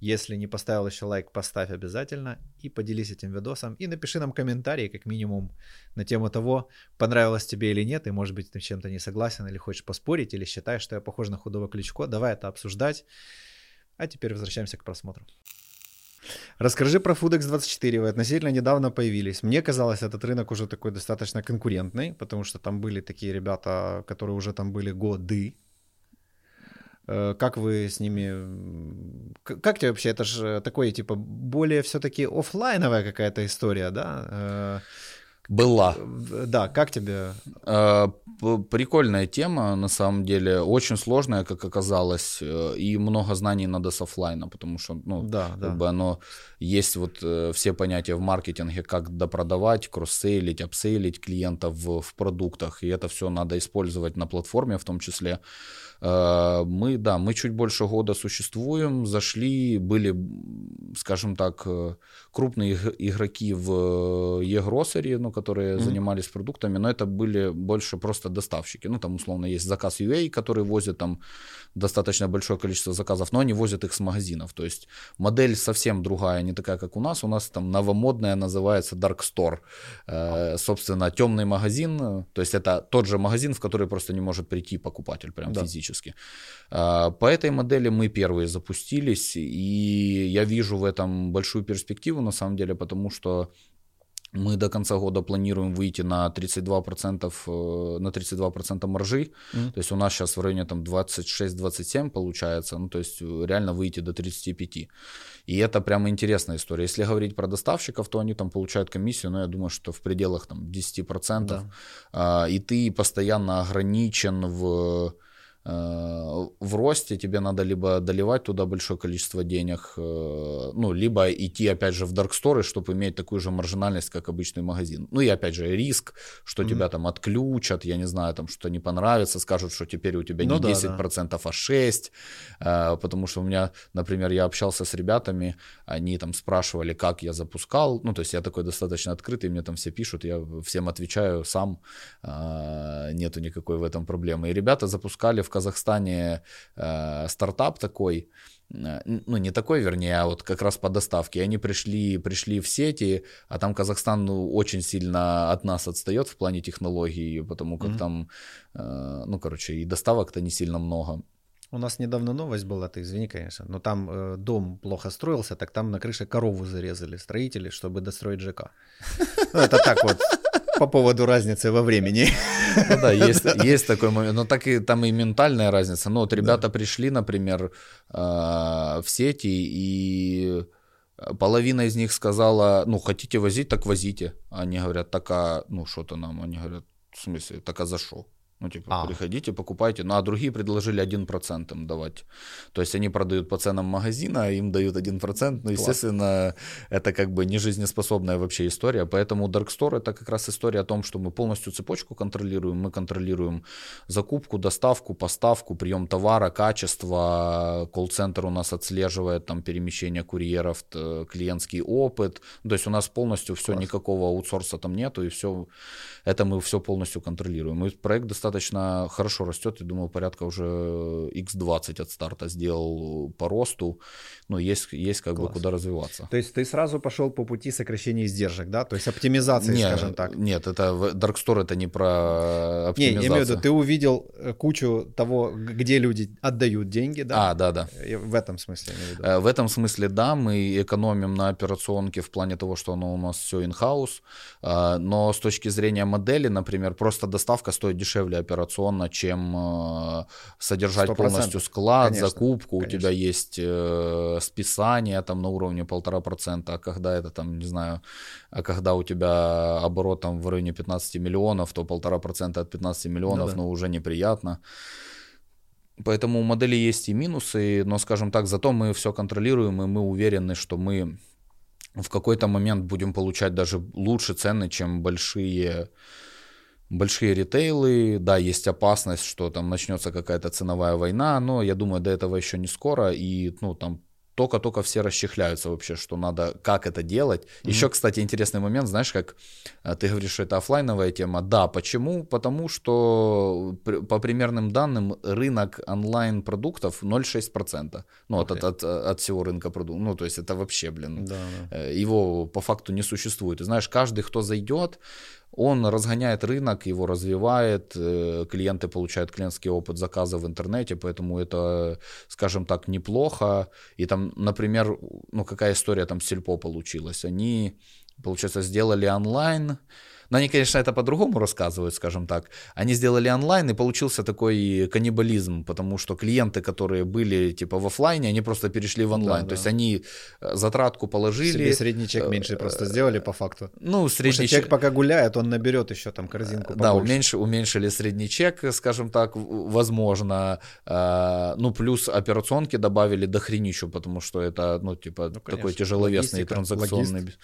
если не поставил еще лайк, поставь обязательно и поделись этим видосом. И напиши нам комментарий, как минимум, на тему того, понравилось тебе или нет, и, может быть, ты чем-то не согласен, или хочешь поспорить, или считаешь, что я похож на худого Кличко. Давай это обсуждать. А теперь возвращаемся к просмотру. Расскажи про Foodex24, вы относительно недавно появились. Мне казалось, этот рынок уже такой достаточно конкурентный, потому что там были такие ребята, которые уже там были годы. Э, как вы с ними... Как тебе вообще, это же такое, типа, более все-таки офлайновая какая-то история, да? Э, Была. Да, как тебе? А, прикольная тема, на самом деле, очень сложная, как оказалось, э, и много знаний надо с офлайна, потому что, ну, да, как да. бы оно есть вот э, все понятия в маркетинге, как допродавать, кросс-сейлить, апсейлить клиентов в, в продуктах, и это все надо использовать на платформе в том числе. Э, мы, да, мы чуть больше года существуем, зашли, были, скажем так, крупные игроки в e-grocery, ну, которые mm-hmm. занимались продуктами, но это были больше просто доставщики. Ну, там, условно, есть заказ UA, который возит там достаточно большое количество заказов, но они возят их с магазинов. То есть модель совсем другая, не такая, как у нас. У нас там новомодная называется Dark Store. Э, собственно, темный магазин, то есть это тот же магазин, в который просто не может прийти покупатель прям да. физически. Э, по этой модели мы первые запустились, и я вижу в этом большую перспективу, на самом деле, потому что мы до конца года планируем выйти на 32%, э, на 32% маржи. Mm-hmm. То есть у нас сейчас в районе там 26-27 получается. Ну, то есть э, реально выйти до 35. И это прямо интересная история. Если говорить про доставщиков, то они там получают комиссию, но ну, я думаю, что в пределах там 10%. Да. А, и ты постоянно ограничен в в росте тебе надо либо доливать туда большое количество денег, э, ну, либо идти, опять же, в Dark Store, чтобы иметь такую же маржинальность, как обычный магазин. Ну, и, опять же, риск, что mm-hmm. тебя там отключат, я не знаю, там что не понравится, скажут, что теперь у тебя не ну, 10%, да. а 6%, э, потому что у меня, например, я общался с ребятами, они там спрашивали, как я запускал, ну, то есть я такой достаточно открытый, мне там все пишут, я всем отвечаю сам, нету никакой в этом проблемы. И ребята запускали в Казахстане э, стартап такой, э, ну не такой, вернее, а вот как раз по доставке. Они пришли, пришли в сети, а там Казахстан ну, очень сильно от нас отстает в плане технологий, потому как mm-hmm. там, э, ну короче, и доставок-то не сильно много. У нас недавно новость была, ты извини, конечно, но там э, дом плохо строился, так там на крыше корову зарезали строители, чтобы достроить ЖК. Ну, это так вот по поводу разницы во времени. Ну да, есть, есть такой момент. Но так и там и ментальная разница. Ну вот ребята да. пришли, например, а, в сети, и половина из них сказала, ну хотите возить, так возите. Они говорят, так а, ну что-то нам, они говорят, в смысле, так а за что? Ну, типа, а. приходите, покупайте. Ну, а другие предложили 1% им давать. То есть они продают по ценам магазина, а им дают 1%. Ну, естественно, это как бы не жизнеспособная вообще история. Поэтому Dark Store это как раз история о том, что мы полностью цепочку контролируем. Мы контролируем закупку, доставку, поставку, прием товара, качество. Колл-центр у нас отслеживает там перемещение курьеров, клиентский опыт. То есть у нас полностью все, Класс. никакого аутсорса там нету, и все, это мы все полностью контролируем. И проект достаточно хорошо растет. Я думаю, порядка уже x20 от старта сделал по росту. Но есть, есть как Класс. бы куда развиваться. То есть ты сразу пошел по пути сокращения издержек, да? То есть оптимизации, нет, скажем так. Нет, это Dark Store это не про оптимизацию. Не, я имею в виду, ты увидел э, кучу того, где люди отдают деньги, да? А, да, да. В этом смысле. Э, в этом смысле, да, мы экономим на операционке в плане того, что оно у нас все in-house, э, но с точки зрения модели, например, просто доставка стоит дешевле операционно, чем э, содержать 100%. полностью склад, конечно, закупку. Конечно. У тебя есть э, списание там на уровне полтора процента, а когда это там, не знаю, а когда у тебя оборот там в районе 15 миллионов, то полтора процента от 15 миллионов, ну, да. ну уже неприятно. Поэтому у модели есть и минусы, но, скажем так, зато мы все контролируем, и мы уверены, что мы в какой-то момент будем получать даже лучше цены, чем большие большие ритейлы, да, есть опасность, что там начнется какая-то ценовая война, но я думаю, до этого еще не скоро, и, ну, там только-только все расчехляются вообще, что надо, как это делать. Mm-hmm. Еще, кстати, интересный момент, знаешь, как э, ты говоришь, что это офлайновая тема. Да, почему? Потому что по примерным данным рынок онлайн-продуктов 0,6%. Ну, okay. от, от, от всего рынка продуктов. Ну, то есть это вообще, блин, да, да. Э, его по факту не существует. И знаешь, каждый, кто зайдет, он разгоняет рынок, его развивает, э, клиенты получают клиентский опыт заказа в интернете, поэтому это, скажем так, неплохо. И там, например, ну какая история там с Сельпо получилась? Они, получается, сделали онлайн, Но они, конечно, это по-другому рассказывают, скажем так. Они сделали онлайн, и получился такой каннибализм, потому что клиенты, которые были типа в офлайне, они просто перешли в онлайн. Да, То да. есть они э, затратку положили. Себе средний чек меньше просто сделали по факту. Ну, средний чек... пока гуляет, он наберет еще там корзинку побольше. Да, уменьш... уменьшили средний чек, скажем так, возможно. Ну, плюс операционки добавили до хренищу, потому что это, ну, типа, ну, такой тяжеловесный Логистика, транзакционный. Логист.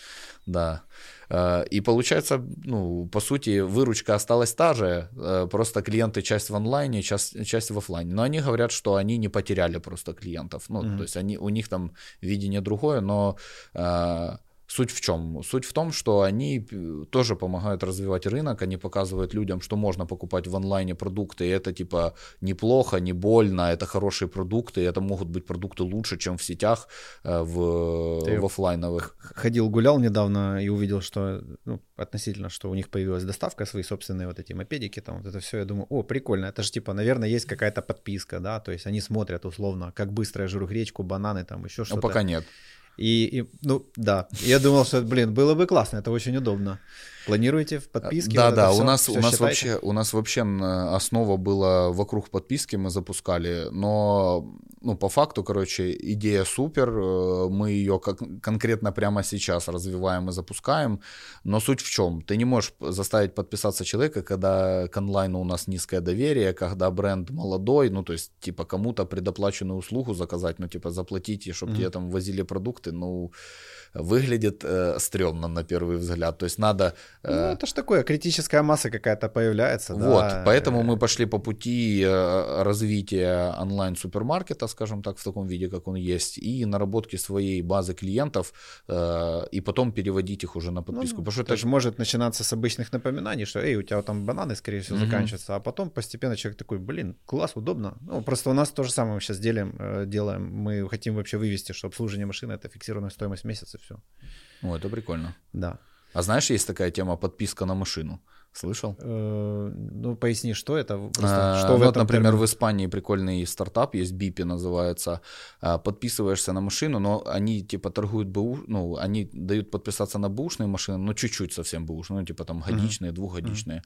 Да. Э, и получается, ну, по сути, выручка осталась та же, э, просто клиенты часть в онлайне, часть, часть в офлайне. Но они говорят, что они не потеряли просто клиентов. Ну, mm-hmm. то есть они, у них там видение другое, но э, Суть в чем? Суть в том, что они э, тоже помогают развивать рынок, они показывают людям, что можно покупать в онлайне продукты, и это типа неплохо, не больно, это хорошие продукты, это могут быть продукты лучше, чем в сетях, э, в, Ты в офлайновых. Ходил, гулял недавно и увидел, что ну, относительно, что у них появилась доставка, свои собственные вот эти мопедики, там вот это все, я думаю, о, прикольно, это же типа, наверное, есть какая-то подписка, да, то есть они смотрят условно, как быстро я жру гречку, бананы, там еще что-то. Ну, пока нет. И, и, ну, да. Я думал, что, блин, было бы классно, это очень удобно. Планируете в подписке? Да, вот да, у нас, у, нас вообще, у нас вообще основа была вокруг подписки, мы запускали, но ну, по факту, короче, идея супер, э, мы ее как, конкретно прямо сейчас развиваем и запускаем, но суть в чем? Ты не можешь заставить подписаться человека, когда к онлайну у нас низкое доверие, когда бренд молодой, ну, то есть, типа, кому-то предоплаченную услугу заказать, ну, типа, заплатить, чтобы mm-hmm. тебе там возили продукты, ну, выглядит э, стрёмно на первый взгляд. То есть надо... Э... Ну, это ж такое, критическая масса какая-то появляется. Вот, да. поэтому мы пошли по пути э, развития онлайн-супермаркета, скажем так, в таком виде, как он есть, и наработки своей базы клиентов, э, и потом переводить их уже на подписку. Ну, Потому что это же может начинаться с обычных напоминаний, что, эй, у тебя там бананы, скорее всего, угу. заканчиваются, а потом постепенно человек такой, блин, класс, удобно. Ну, просто у нас то же самое мы сейчас делаем, э, делаем. Мы хотим вообще вывести, что обслуживание машины — это фиксированная стоимость месяца, все. О, это прикольно. Да. А знаешь, есть такая тема подписка на машину? Слышал? Э, ну, поясни, что это? А, что вот, например, термине? в Испании прикольный стартап есть, Бипи называется. А, подписываешься на машину, но они типа торгуют БУ, ну, они дают подписаться на бэушные машины, но чуть-чуть совсем бэушные, ну, типа там годичные, mm-hmm. двухгодичные.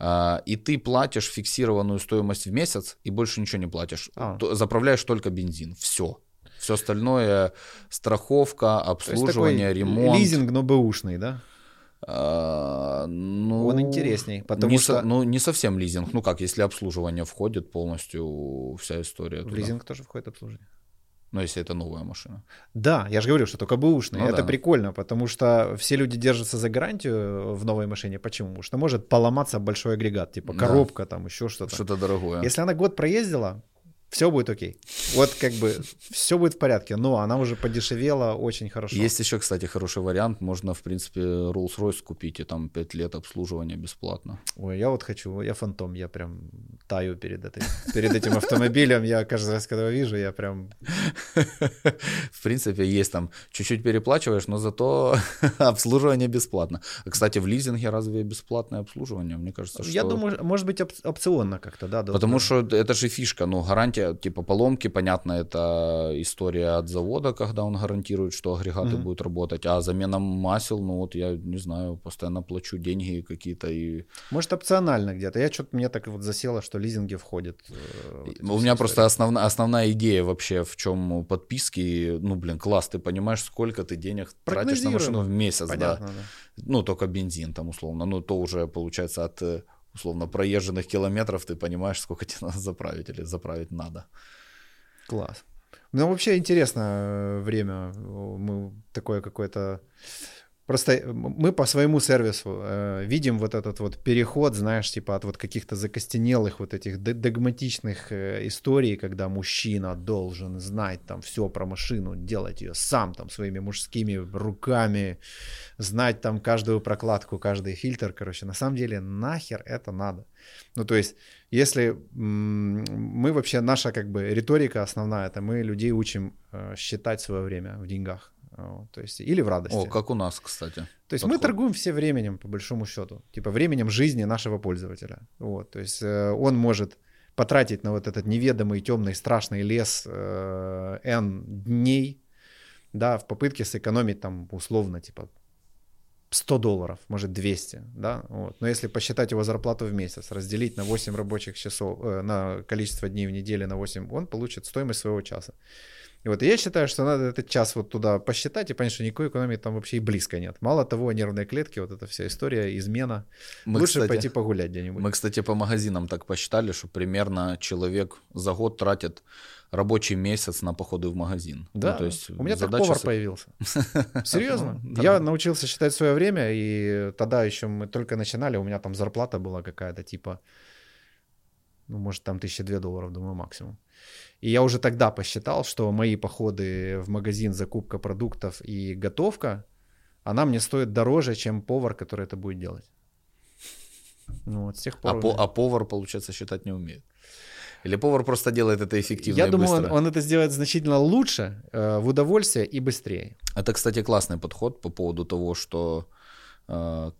Mm-hmm. И ты платишь фиксированную стоимость в месяц и больше ничего не платишь. А. Заправляешь только бензин. Все. Все остальное страховка, обслуживание, ремонт. Лизинг, но бэушный, да? А, ну, Он интересней, потому не что... Со, ну, не совсем лизинг. Ну как, если обслуживание входит полностью, вся история. В туда. лизинг тоже входит обслуживание. Ну, если это новая машина. Да, я же говорю, что только бэушный. Ну, это да. прикольно, потому что все люди держатся за гарантию в новой машине. Почему? Потому что может поломаться большой агрегат, типа коробка, да. там еще что-то. Что-то дорогое. Если она год проездила, все будет окей. Вот как бы все будет в порядке, но она уже подешевела очень хорошо. Есть еще, кстати, хороший вариант. Можно, в принципе, Rolls-Royce купить и там 5 лет обслуживания бесплатно. Ой, я вот хочу, я фантом, я прям таю перед, этой, перед этим автомобилем. Я каждый раз, когда его вижу, я прям... В принципе, есть там, чуть-чуть переплачиваешь, но зато обслуживание бесплатно. Кстати, в лизинге разве бесплатное обслуживание? Мне кажется, что... Я думаю, может быть, опционно как-то, да. Потому что это же фишка, ну, гарантия гарантия, типа поломки, понятно, это история от завода, когда он гарантирует, что агрегаты mm-hmm. будут работать, а замена масел, ну вот я не знаю, постоянно плачу деньги какие-то и... Может опционально где-то, я что-то мне так вот засело, что лизинги входят. Э, вот У меня истории. просто основная, основная идея вообще в чем подписки, ну блин, класс, ты понимаешь, сколько ты денег тратишь на машину в месяц, Понятно, да. да. Ну только бензин там условно, ну то уже получается от э, условно, проезженных километров ты понимаешь, сколько тебе надо заправить или заправить надо. Класс. Ну, вообще интересно э, время. Мы такое какое-то Просто мы по своему сервису э, видим вот этот вот переход, знаешь, типа от вот каких-то закостенелых вот этих догматичных э, историй, когда мужчина должен знать там все про машину, делать ее сам там своими мужскими руками, знать там каждую прокладку, каждый фильтр, короче, на самом деле нахер это надо. Ну, то есть, если мы вообще, наша как бы риторика основная, это мы людей учим э, считать свое время в деньгах. То есть, или в радости. О, как у нас, кстати. То есть подход. мы торгуем все временем, по большому счету. Типа временем жизни нашего пользователя. Вот, то есть э, он может потратить на вот этот неведомый, темный, страшный лес э, N дней, да, в попытке сэкономить там условно, типа, 100 долларов, может 200, да, вот. Но если посчитать его зарплату в месяц, разделить на 8 рабочих часов, э, на количество дней в неделю на 8, он получит стоимость своего часа. И вот я считаю, что надо этот час вот туда посчитать и понять, что никакой экономии там вообще и близко нет. Мало того, нервные клетки, вот эта вся история, измена. Мы, Лучше кстати, пойти погулять где-нибудь. Мы, кстати, по магазинам так посчитали, что примерно человек за год тратит рабочий месяц на походы в магазин. Ну, да, ну, то есть у меня так повар с... появился. Серьезно. Я научился считать свое время, и тогда еще мы только начинали, у меня там зарплата была какая-то типа, ну, может, там тысяча две долларов, думаю, максимум. И я уже тогда посчитал, что мои походы в магазин, закупка продуктов и готовка, она мне стоит дороже, чем повар, который это будет делать. Ну, вот с тех пор... А, по, а повар, получается, считать не умеет. Или повар просто делает это эффективно Я и думаю, быстро? Он, он это сделает значительно лучше, э, в удовольствие и быстрее. Это, кстати, классный подход по поводу того, что э,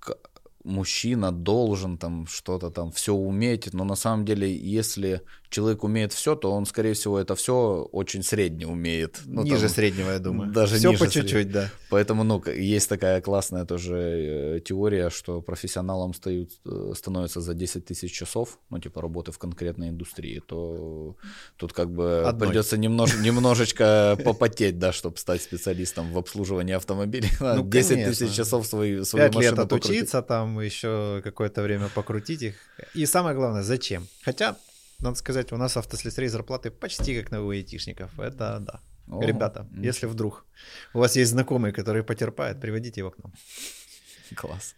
мужчина должен там что-то там все уметь, но на самом деле, если человек умеет все, то он, скорее всего, это все очень средне умеет. Ну, ниже там, среднего, я думаю. Даже все по чуть-чуть, да. Поэтому, ну, есть такая классная тоже э, теория, что профессионалом стают, э, становятся за 10 тысяч часов, ну, типа работы в конкретной индустрии, то тут как бы Одной. придется немнож, немножечко попотеть, да, чтобы стать специалистом в обслуживании автомобилей. Ну, 10 тысяч часов свою, свою 5 лет отучиться, там еще какое-то время покрутить их. И самое главное, зачем? Хотя надо сказать, у нас автослесарей зарплаты почти как на у айтишников. Это да. О, Ребята, ничего. если вдруг у вас есть знакомые, которые потерпают, приводите его к нам. Класс.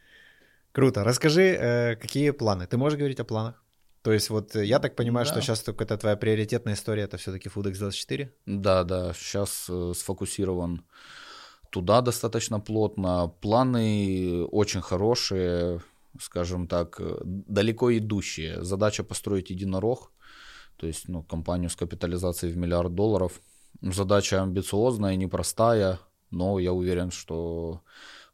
Круто. Расскажи, э, какие планы? Ты можешь говорить о планах? То есть вот э, я так понимаю, да. что сейчас только это твоя приоритетная история, это все-таки FoodX24? Да, да, сейчас э, сфокусирован туда достаточно плотно. Планы очень хорошие, скажем так, далеко идущие. Задача построить единорог, то есть ну, компанию с капитализацией в миллиард долларов. Задача амбициозная, непростая, но я уверен, что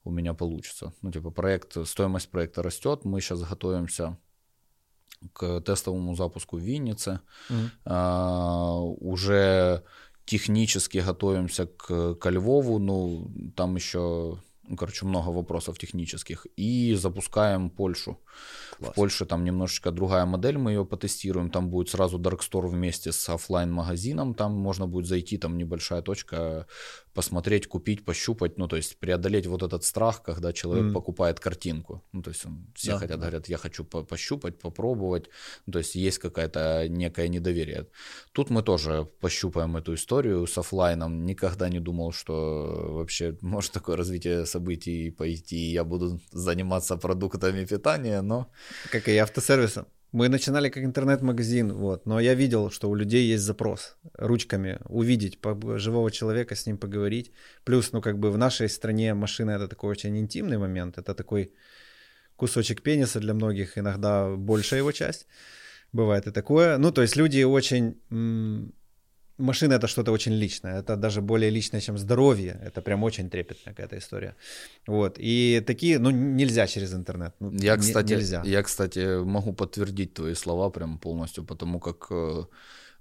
у меня получится. Ну, типа, проект, стоимость проекта растет, мы сейчас готовимся к тестовому запуску в Виннице. Mm-hmm. А, уже технически готовимся к, к Львову, ну, там еще короче, много вопросов технических. И запускаем Польшу. Класс. В Польше там немножечко другая модель, мы ее потестируем. Там будет сразу Dark Store вместе с офлайн магазином Там можно будет зайти, там небольшая точка, посмотреть, купить, пощупать. Ну, то есть преодолеть вот этот страх, когда человек mm. покупает картинку. Ну, то есть он, все да, хотят, говорят, я хочу по пощупать, попробовать. Ну, то есть есть какая-то некое недоверие. Тут мы тоже пощупаем эту историю с офлайном. Никогда не думал, что вообще может такое развитие событий пойти, я буду заниматься продуктами питания, но как и автосервисом. Мы начинали как интернет-магазин, вот, но я видел, что у людей есть запрос ручками увидеть живого человека, с ним поговорить. Плюс, ну, как бы в нашей стране машина это такой очень интимный момент, это такой кусочек пениса для многих, иногда большая его часть. Бывает и такое. Ну, то есть люди очень машина это что-то очень личное, это даже более личное, чем здоровье, это прям очень трепетная какая-то история. Вот, и такие, ну, нельзя через интернет. Ну, я, кстати, нельзя. я, кстати, могу подтвердить твои слова прям полностью, потому как э,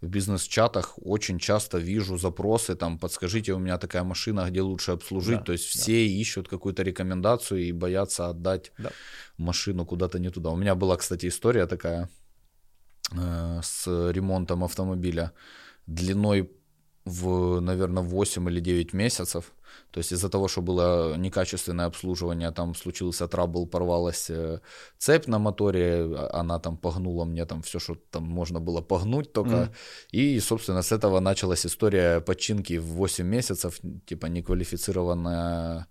в бизнес-чатах очень часто вижу запросы, там, подскажите, у меня такая машина, где лучше обслужить, да, то есть все да. ищут какую-то рекомендацию и боятся отдать да. машину куда-то не туда. У меня была, кстати, история такая э, с ремонтом автомобиля длиной в, наверное, 8 или 9 месяцев. То есть из-за того, что было некачественное обслуживание, там случился трабл, порвалась э, цепь на моторе, а, она там погнула мне там все, что там можно было погнуть только. Mm. И, собственно, с этого началась история починки в 8 месяцев, типа неквалифицированная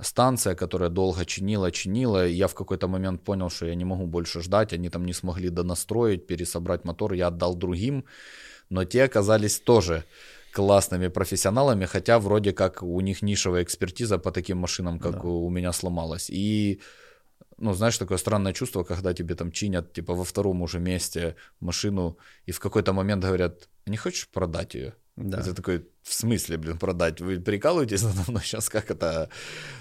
станция, которая долго чинила, чинила. Я в какой-то момент понял, что я не могу больше ждать, они там не смогли донастроить, пересобрать мотор, я отдал другим но те оказались тоже классными профессионалами, хотя вроде как у них нишевая экспертиза по таким машинам, как да. у меня сломалась. И ну, знаешь, такое странное чувство, когда тебе там чинят, типа, во втором уже месте машину, и в какой-то момент говорят, не хочешь продать ее? Да. Это такой, в смысле, блин, продать? Вы прикалываетесь надо мной сейчас, как это?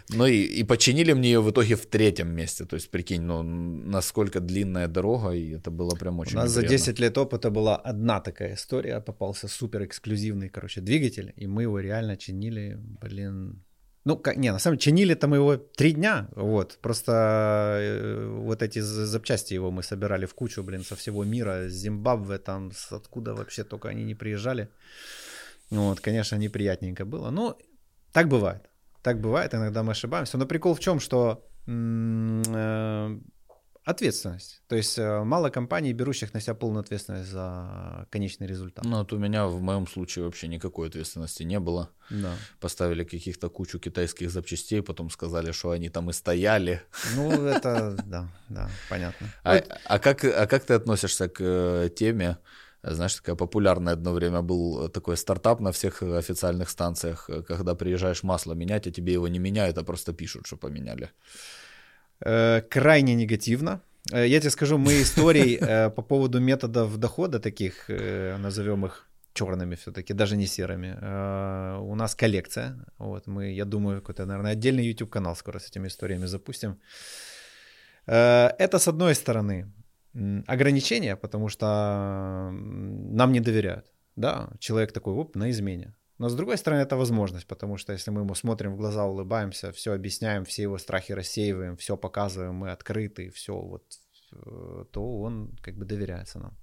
Ну и, и починили мне ее в итоге в третьем месте. То есть, прикинь, ну, насколько длинная дорога, и это было прям очень У нас неприятно. за 10 лет опыта была одна такая история, попался супер эксклюзивный, короче, двигатель, и мы его реально чинили, блин, Ну, как, не, на самом деле, чинили-то мы его три дня, вот, просто э, вот эти запчасти его мы собирали в кучу, блин, со всего мира, с Зимбабве, там, с откуда вообще только они не приезжали. Вот, конечно, неприятненько было, но так бывает, так бывает, иногда мы ошибаемся, но прикол в чем, что э, ответственность. То есть э, мало компаний, берущих на себя полную ответственность за конечный результат. Ну, вот у меня в моем случае вообще никакой ответственности не было. Да. Поставили каких-то кучу китайских запчастей, потом сказали, что они там и стояли. Ну, это, да, да, понятно. А, а, как, а как ты относишься к э, теме, знаешь, такая популярная одно время был такой стартап на всех официальных станциях, когда приезжаешь масло менять, а тебе его не меняют, а просто пишут, что поменяли. Э, крайне негативно. Э, я тебе скажу, мы истории э, по поводу методов дохода таких, назовем их черными все-таки, даже не серыми. У нас коллекция. Вот мы, я думаю, какой-то, наверное, отдельный YouTube канал скоро с этими историями запустим. Это с одной стороны ограничения, потому что нам не доверяют. Да, человек такой, оп, на измене. Но с другой стороны, это возможность, потому что если мы ему смотрим в глаза, улыбаемся, все объясняем, все его страхи рассеиваем, все показываем, мы открыты, все вот, э, то он как бы доверяется нам.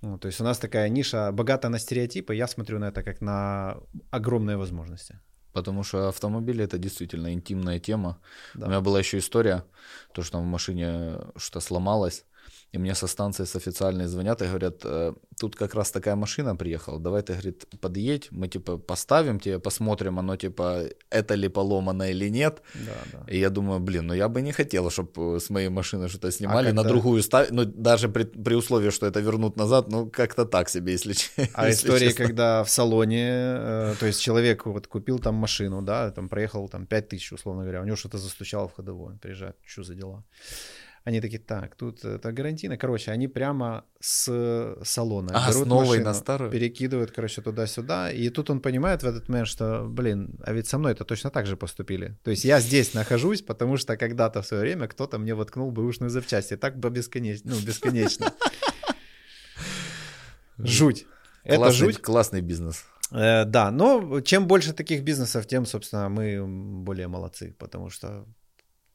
Ну, то есть у нас такая ниша богата на стереотипы, я смотрю на это как на огромные возможности. Потому что автомобили это действительно интимная тема. Да. У меня была еще история, то, что в машине что-то сломалось, и мне со станции с официальной звонят и говорят, «Э, тут как раз такая машина приехала, давай ты, говорит, подъедь, мы типа поставим тебе, посмотрим, оно типа, это ли поломано или нет. Да, да. И я думаю, блин, ну я бы не хотел, чтобы с моей машины что-то снимали, а когда... на другую ставить, ну даже при, при условии, что это вернут назад, ну как-то так себе, если, а если история, честно. когда в салоне, э, то есть человек вот купил там машину, да, там проехал там 5 тысяч, условно говоря, у него что-то застучало в ходовой, он приезжает, что за дела? Они такие, так, тут это гарантийно. Короче, они прямо с салона а, берут с новой машину, на старую? перекидывают, короче, туда-сюда. И тут он понимает в этот момент, что, блин, а ведь со мной это точно так же поступили. То есть я здесь нахожусь, потому что когда-то в свое время кто-то мне воткнул бэушные запчасти. Так бы бесконечно. Ну, бесконечно. Жуть. Это жуть. Классный бизнес. Э, да, но чем больше таких бизнесов, тем, собственно, мы более молодцы, потому что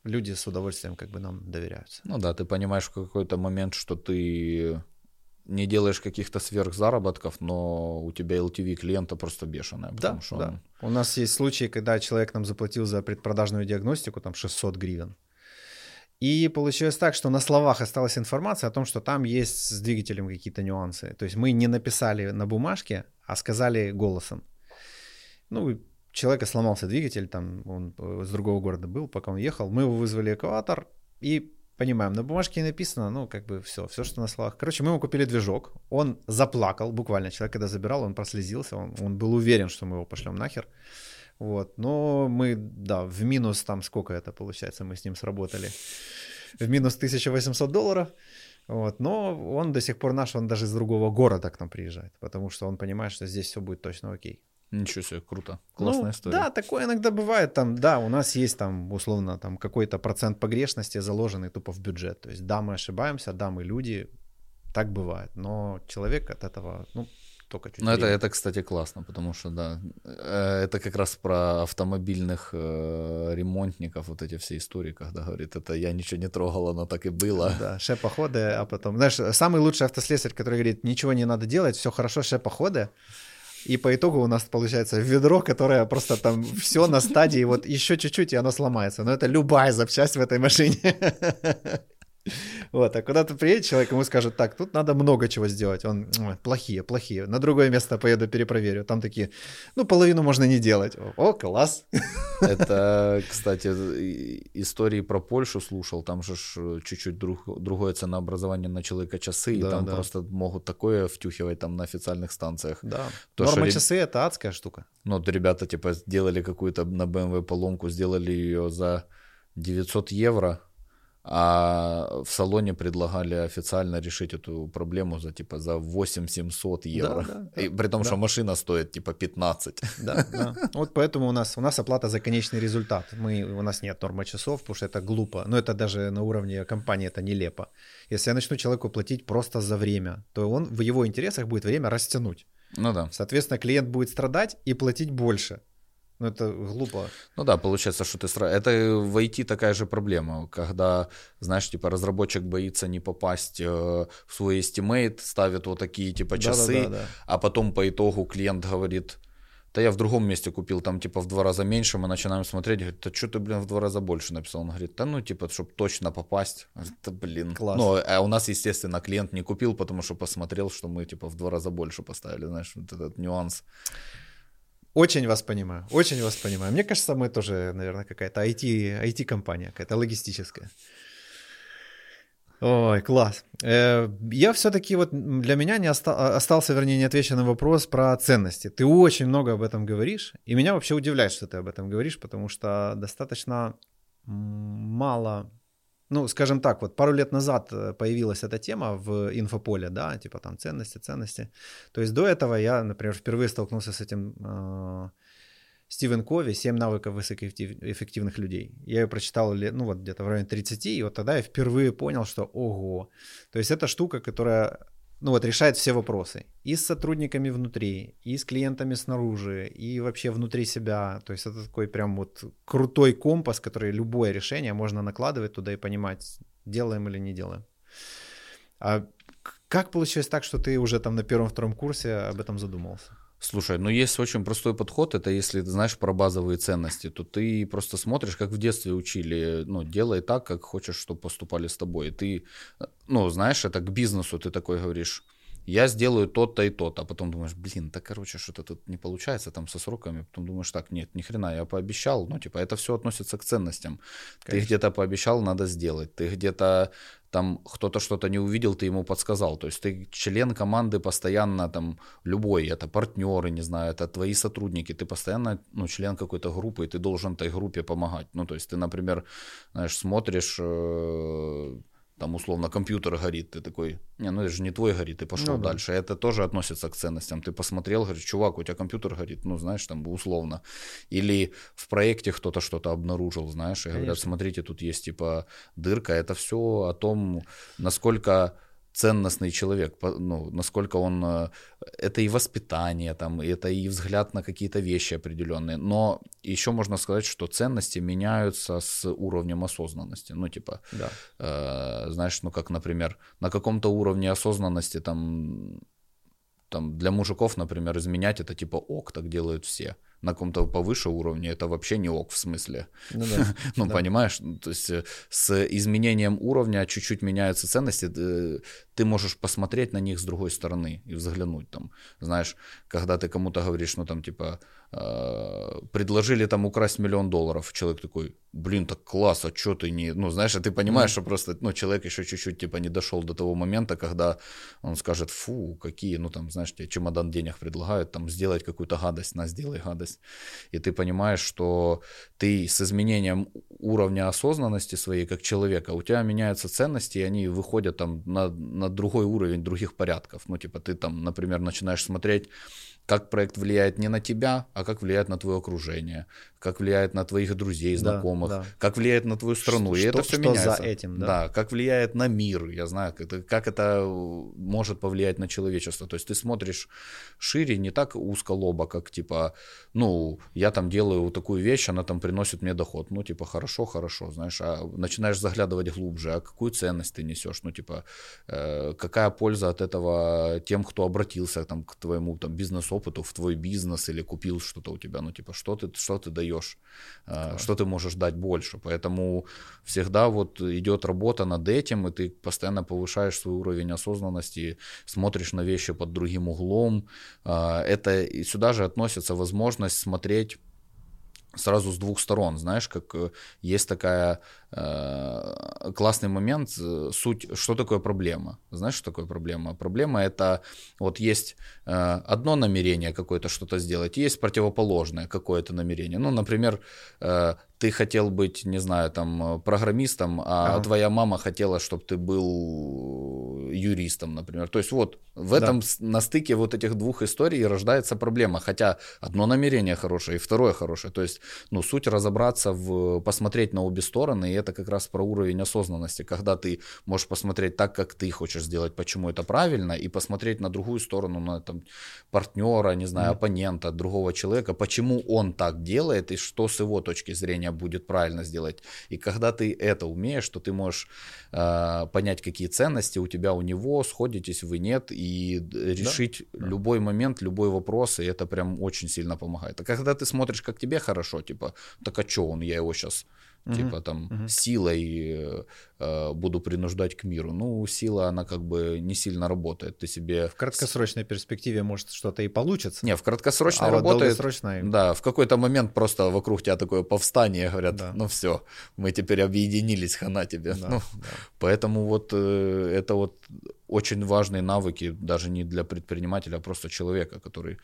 люди с удовольствием как бы нам доверяются. Ну да, ты понимаешь в какой-то момент, что ты не делаешь каких-то сверхзаработков, но у тебя LTV клиента просто бешеная. Да, что да. Он... У нас есть случаи, когда человек нам заплатил за предпродажную диагностику там 600 гривен. И получилось так, что на словах осталась информация о том, что там есть с двигателем какие-то нюансы. То есть мы не написали на бумажке, а сказали голосом. Ну, человека сломался двигатель, там он с другого города был, пока он ехал, мы его вызвали экватор и понимаем, на бумажке написано, ну, как бы все, все, что на словах. Короче, мы ему купили движок, он заплакал, буквально, человек, когда забирал, он прослезился, он, он был уверен, что мы его пошлем нахер. Вот, но мы, да, в минус там сколько это получается, мы с ним сработали, в минус 1800 долларов, вот, но он до сих пор наш, он даже из другого города к нам приезжает, потому что он понимает, что здесь все будет точно окей. Ничего себе, круто. Классная ну, история. Да, такое иногда бывает. Там, да, у нас есть там, условно, там какой-то процент погрешности, заложенный тупо в бюджет. То есть, да, мы ошибаемся, да, мы люди, так бывает. Но человек от этого, ну, только чуть Ну, это, это, кстати, классно, потому что, да, э, это как раз про автомобильных э, ремонтников, вот эти все истории, когда говорит, это я ничего не трогал, оно так и было. Да, шепоходы, а потом, знаешь, самый лучший автослесарь, который говорит, ничего не надо делать, все хорошо, шепоходы, и по итогу у нас получается ведро, которое просто там все на стадии, вот еще чуть-чуть, и оно сломается. Но это любая запчасть в этой машине. Вот, а куда ты приедет человек, ему скажут, так, тут надо много чего сделать. Он, плохие, плохие. На другое место поеду, перепроверю. Там такие, ну, половину можно не делать. О, класс. Это, кстати, истории про Польшу слушал. Там же чуть-чуть друг, другое ценообразование на человека часы, да, и там да. просто могут такое втюхивать там на официальных станциях. Да. То, Норма что, часы — это адская штука. Ну, вот ребята, типа, сделали какую-то на BMW поломку, сделали ее за 900 евро, а в салоне предлагали официально решить эту проблему за типа за 8 700 евро. Да, да, И при том, да. что машина стоит типа 15. Да, да. Вот поэтому у нас, у нас оплата за конечный результат. Мы, у нас нет нормы часов, потому что это глупо. Но это даже на уровне компании это нелепо. Если я начну человеку платить просто за время, то он в его интересах будет время растянуть. Ну да. Соответственно, клиент будет страдать и платить больше. Ну, это глупо. Ну да, получается, что ты сразу... Это в IT такая же проблема, когда, знаешь, типа разработчик боится не попасть э, в свой estimate, ставит вот такие типа часы, да, да, да, да. а потом по итогу клиент говорит, да я в другом месте купил, там типа в два раза меньше, мы начинаем смотреть, говорит, да что ты, блин, в два раза больше написал? Он говорит, да ну типа, чтобы точно попасть. Говорит, да блин. Класс. Ну, а у нас, естественно, клиент не купил, потому что посмотрел, что мы типа в два раза больше поставили, знаешь, вот этот нюанс. Очень вас понимаю, очень вас понимаю. Мне кажется, мы тоже, наверное, какая-то IT, IT-компания, какая-то логистическая. Ой, класс. Э, я все-таки вот для меня не оста- остался, вернее, неотвеченный вопрос про ценности. Ты очень много об этом говоришь, и меня вообще удивляет, что ты об этом говоришь, потому что достаточно мало, ну, скажем так, вот пару лет назад э, появилась эта тема в инфополе, да, типа там ценности, ценности. То есть до этого я, например, впервые столкнулся с этим э, Стивен Кови «Семь навыков высокоэффективных людей». Я ее прочитал ну, вот где-то в районе 30, и вот тогда я впервые понял, что ого. То есть это штука, которая ну вот, решает все вопросы. И с сотрудниками внутри, и с клиентами снаружи, и вообще внутри себя. То есть это такой прям вот крутой компас, который любое решение можно накладывать туда и понимать, делаем или не делаем. А как получилось так, что ты уже там на первом-втором курсе об этом задумался? Слушай, ну есть очень простой подход, это если ты знаешь про базовые ценности, то ты просто смотришь, как в детстве учили, ну, делай так, как хочешь, чтобы поступали с тобой. ты, ну, знаешь, это к бизнесу ты такой говоришь, я сделаю то-то и то-то, а потом думаешь, блин, да короче, что-то тут не получается там со сроками, потом думаешь, так, нет, ни хрена, я пообещал, ну типа это все относится к ценностям. Конечно. Ты где-то пообещал, надо сделать, ты где-то там кто-то что-то не увидел, ты ему подсказал. То есть ты член команды постоянно там любой, это партнеры, не знаю, это твои сотрудники, ты постоянно ну, член какой-то группы, и ты должен этой группе помогать. Ну, то есть ты, например, знаешь, смотришь э, там условно компьютер горит, ты такой, не, ну это же не твой горит, ты пошел ну, дальше. Да. Это тоже относится к ценностям. Ты посмотрел, говоришь, чувак, у тебя компьютер горит, ну знаешь, там условно. Или в проекте кто-то что-то обнаружил, знаешь, и Конечно. говорят, смотрите, тут есть типа дырка. Это все о том, насколько ценностный человек, ну, насколько он... Э, это и воспитание, там, это и взгляд на какие-то вещи определенные. Но еще можно сказать, что ценности меняются с уровнем осознанности. Ну, типа, да. э, знаешь, ну, как, например, на каком-то уровне осознанности там, там для мужиков, например, изменять это типа ок, так делают все на каком-то повыше уровне, это вообще не ок в смысле. Ну, да. ну да. понимаешь, то есть э, с изменением уровня чуть-чуть меняются ценности, э, ты можешь посмотреть на них с другой стороны и взглянуть там. Знаешь, когда ты кому-то говоришь, ну там типа, э, предложили там украсть миллион долларов, человек такой, блин, так класс, а что ты не... Ну, знаешь, а ты понимаешь, mm. что просто, ну, человек еще чуть-чуть типа не дошел до того момента, когда он скажет, фу, какие, ну там, знаешь, тебе чемодан денег предлагают, там, сделать какую-то гадость, на, сделай гадость. И ты понимаешь, что ты с изменением уровня осознанности своей как человека, у тебя меняются ценности, и они выходят там на, на другой уровень других порядков. Ну, типа, ты там, например, начинаешь смотреть как проект влияет не на тебя, а как влияет на твое окружение, как влияет на твоих друзей, знакомых, да, да. как влияет на твою страну. Что, и это все что меняется. за этим, да? Да, как влияет на мир, я знаю, как это, как это может повлиять на человечество. То есть ты смотришь шире, не так узко лоба, как типа, ну, я там делаю такую вещь, она там приносит мне доход. Ну, типа, хорошо, хорошо, знаешь, а начинаешь заглядывать глубже, а какую ценность ты несешь, ну, типа, э, какая польза от этого тем, кто обратился там к твоему там бизнес-опыту, в твой бизнес или купил что-то у тебя, ну, типа, что ты, что ты даешь да. что ты можешь дать больше. Поэтому всегда вот идет работа над этим, и ты постоянно повышаешь свой уровень осознанности, смотришь на вещи под другим углом. А, это и сюда же относится возможность смотреть сразу с двух сторон, знаешь, как э, есть такая э, классный момент, э, суть, что такое проблема, знаешь, что такое проблема? Проблема это вот есть э, одно намерение какое-то что-то сделать, есть противоположное какое-то намерение, ну, например, э, ты хотел быть, не знаю, там, программистом, а ага. твоя мама хотела, чтобы ты был юристом, например. То есть вот в этом да. на стыке вот этих двух историй рождается проблема. Хотя одно намерение хорошее и второе хорошее. То есть, ну, суть разобраться в, посмотреть на обе стороны, и это как раз про уровень осознанности, когда ты можешь посмотреть так, как ты хочешь сделать, почему это правильно, и посмотреть на другую сторону, на там, партнера, не знаю, mm-hmm. оппонента, другого человека, почему он так делает и что с его точки зрения будет правильно сделать. И когда ты это умеешь, то ты можешь э, понять, какие ценности у тебя, у него, сходитесь вы, нет, и решить да, любой да. момент, любой вопрос, и это прям очень сильно помогает. А когда ты смотришь, как тебе хорошо, типа, так а что он, я его сейчас угу. типа там угу. силой э, буду принуждать к миру. Ну, сила, она как бы не сильно работает. Ты себе... В краткосрочной перспективе может что-то и получится. Не, в краткосрочной а работает... Вот Да, в какой-то момент просто вокруг тебя такое повстание, говорят, да. ну все, мы теперь объединились, хана тебе. Да, ну, да. Поэтому вот э, это вот очень важные навыки даже не для предпринимателя, а просто человека, который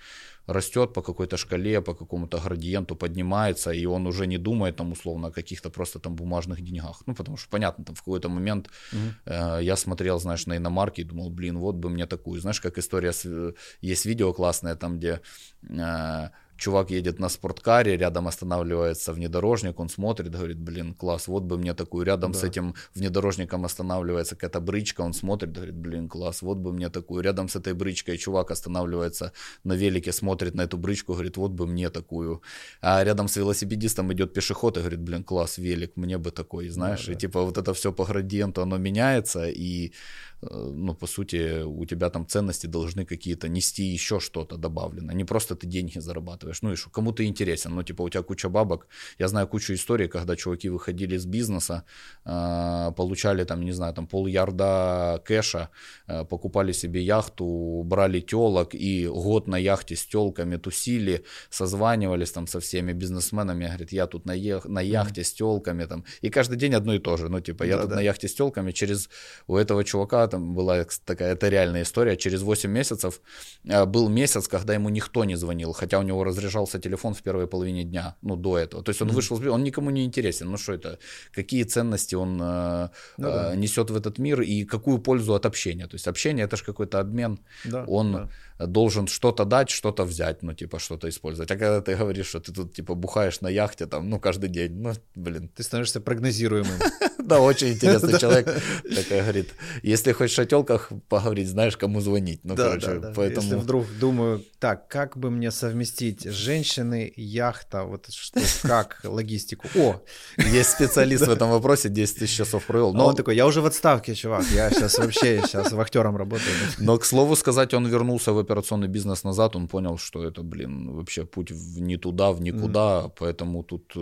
растет по какой-то шкале, по какому-то градиенту, поднимается, и он уже не думает там условно о каких-то просто там бумажных деньгах. Ну, потому что, понятно, там в какой-то момент угу. э, я смотрел, знаешь, на иномарки и думал, блин, вот бы мне такую. Знаешь, как история, с, есть видео классное там, где... Э, чувак едет на спорткаре, рядом останавливается внедорожник, он смотрит, говорит, блин, класс, вот бы мне такую. Рядом да. с этим внедорожником останавливается какая-то брычка, он смотрит, говорит, блин, класс, вот бы мне такую. Рядом с этой брычкой чувак останавливается на велике, смотрит на эту брычку, говорит, вот бы мне такую. А рядом с велосипедистом идет пешеход и говорит, блин, класс, велик, мне бы такой, знаешь. Да, да. И типа вот это все по градиенту, оно меняется, и ну, по сути, у тебя там ценности должны какие-то нести еще что-то добавлено. Не просто ты деньги зарабатываешь. Ну и что, кому ты интересен. Ну, типа, у тебя куча бабок. Я знаю кучу историй, когда чуваки выходили из бизнеса, э, получали там, не знаю, там пол ярда кэша, э, покупали себе яхту, брали телок и год на яхте с телками тусили, созванивались там со всеми бизнесменами. Говорит, я тут на, ех- на яхте с телками там. И каждый день одно и то же. Ну, типа, я да, тут да. на яхте с телками. Через у этого чувака там была такая, это реальная история, через 8 месяцев э, был месяц, когда ему никто не звонил, хотя у него разряжался телефон в первой половине дня, ну, до этого. То есть он mm-hmm. вышел, он никому не интересен, ну, что это, какие ценности он э, ну, да. Э, несет в этот мир и какую пользу от общения. То есть общение это же какой-то обмен, да, он... Да должен что-то дать, что-то взять, ну, типа, что-то использовать. А когда ты говоришь, что ты тут, типа, бухаешь на яхте, там, ну, каждый день, ну, блин. Ты становишься прогнозируемым. Да, очень интересный человек. Такая говорит, если хочешь о телках поговорить, знаешь, кому звонить. Ну, короче, поэтому... Если вдруг думаю, так, как бы мне совместить женщины, яхта, вот что, как, логистику. О! Есть специалист в этом вопросе, 10 тысяч часов провел. А но он такой, я уже в отставке, чувак, я сейчас вообще сейчас вахтером работаю. Но, к слову сказать, он вернулся в операционный бизнес назад, он понял, что это, блин, вообще путь в не туда, в никуда, mm. поэтому тут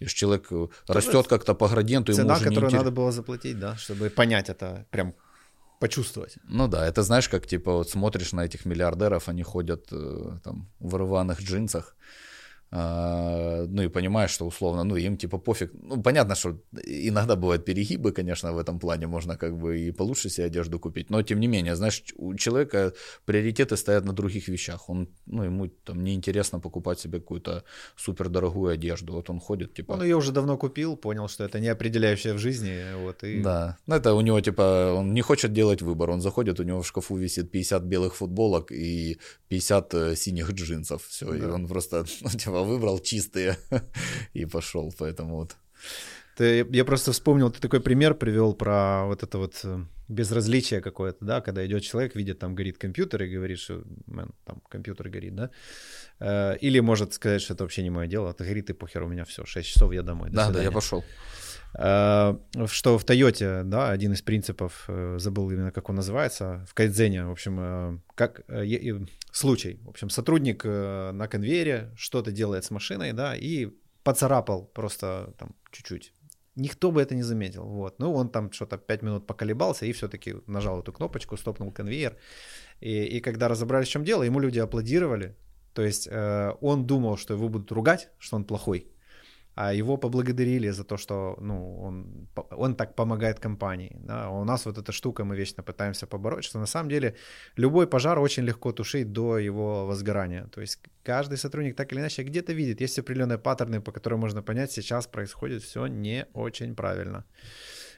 видишь, э, человек э, растет как-то по градиенту. Цена, ему которую интерес... надо было заплатить, да, чтобы понять это, прям почувствовать. Ну да, это знаешь, как типа вот смотришь на этих миллиардеров, они ходят э, там в рваных джинсах, ну и понимаешь, что условно, ну им типа пофиг. Ну понятно, что иногда бывают перегибы, конечно, в этом плане можно как бы и получше себе одежду купить, но тем не менее, знаешь, у человека приоритеты стоят на других вещах. Он, ну ему там неинтересно покупать себе какую-то супер дорогую одежду. Вот он ходит типа. Он ее уже давно купил, понял, что это не определяющее в жизни, вот и. Да, ну это у него типа он не хочет делать выбор, он заходит, у него в шкафу висит 50 белых футболок и 50 э, синих джинсов, все, да. и он просто ну, типа выбрал чистые и пошел, поэтому вот. Ты, я просто вспомнил, ты такой пример привел про вот это вот э, безразличие какое-то, да, когда идет человек, видит, там горит компьютер и говорит, что там компьютер горит, да, э, или может сказать, что это вообще не мое дело, это горит и похер, у меня все, 6 часов я домой. Да, да, я пошел. Э, что в Тойоте, да, один из принципов, забыл именно как он называется, в Кайдзене, в общем, как случай. В общем, сотрудник э, на конвейере что-то делает с машиной, да, и поцарапал просто там чуть-чуть. Никто бы это не заметил. Вот. Ну, он там что-то 5 минут поколебался и все-таки нажал эту кнопочку, стопнул конвейер. И, и когда разобрались, в чем дело, ему люди аплодировали. То есть э, он думал, что его будут ругать, что он плохой а его поблагодарили за то, что ну, он, он так помогает компании. Да? У нас вот эта штука, мы вечно пытаемся побороть, что на самом деле любой пожар очень легко тушить до его возгорания. То есть каждый сотрудник так или иначе где-то видит, есть определенные паттерны, по которым можно понять, сейчас происходит все не очень правильно.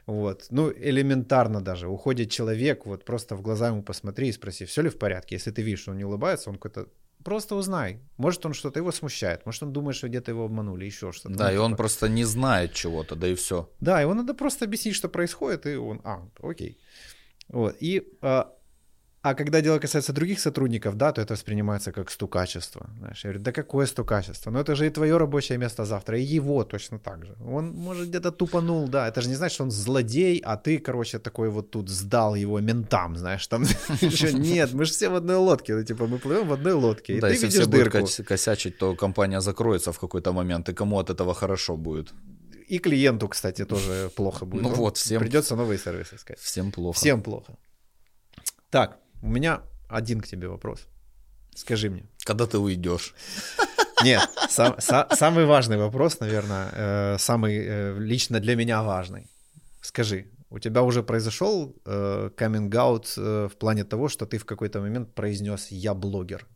Вот. Ну, элементарно даже. Уходит человек, вот просто в глаза ему посмотри и спроси, все ли в порядке. Если ты видишь, что он не улыбается, он какой-то Просто узнай. Может, он что-то его смущает. Может, он думает, что где-то его обманули, еще что-то. Да, ну, и типа... он просто не знает чего-то, да и все. Да, его надо просто объяснить, что происходит, и он, а, окей. Вот. И а, а когда дело касается других сотрудников, да, то это воспринимается как стукачество. Знаешь, я говорю, да какое стукачество? Ну это же и твое рабочее место завтра, и его точно так же. Он, может, где-то тупанул, да, это же не значит, что он злодей, а ты, короче, такой вот тут сдал его ментам, знаешь, там еще нет, мы же все в одной лодке, ну, типа мы плывем в одной лодке, и да, ты если видишь все дырку. будут косячить, то компания закроется в какой-то момент, и кому от этого хорошо будет? И клиенту, кстати, тоже плохо будет. Ну вот, всем... Придется новые сервисы искать. Всем плохо. Всем плохо. Так, у меня один к тебе вопрос. Скажи мне. Когда ты уйдешь? Нет, сам, са, самый важный вопрос, наверное, э, самый э, лично для меня важный. Скажи, у тебя уже произошел э, каминг-аут э, в плане того, что ты в какой-то момент произнес «я блогер»?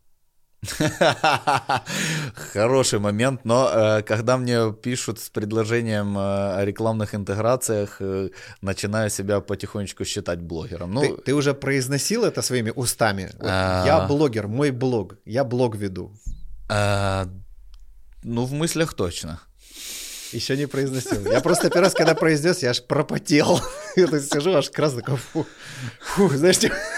Хороший момент, но э, когда мне пишут с предложением э, о рекламных интеграциях, э, начинаю себя потихонечку считать блогером. Ну, ты, ты уже произносил это своими устами? Вот, А. Я блогер, мой блог, я блог веду. э, ну, в мыслях точно. Еще не произносил. Я просто первый раз, когда произнес, я аж пропотел. Я сижу, аж красный, такой, фу, фу, знаешь,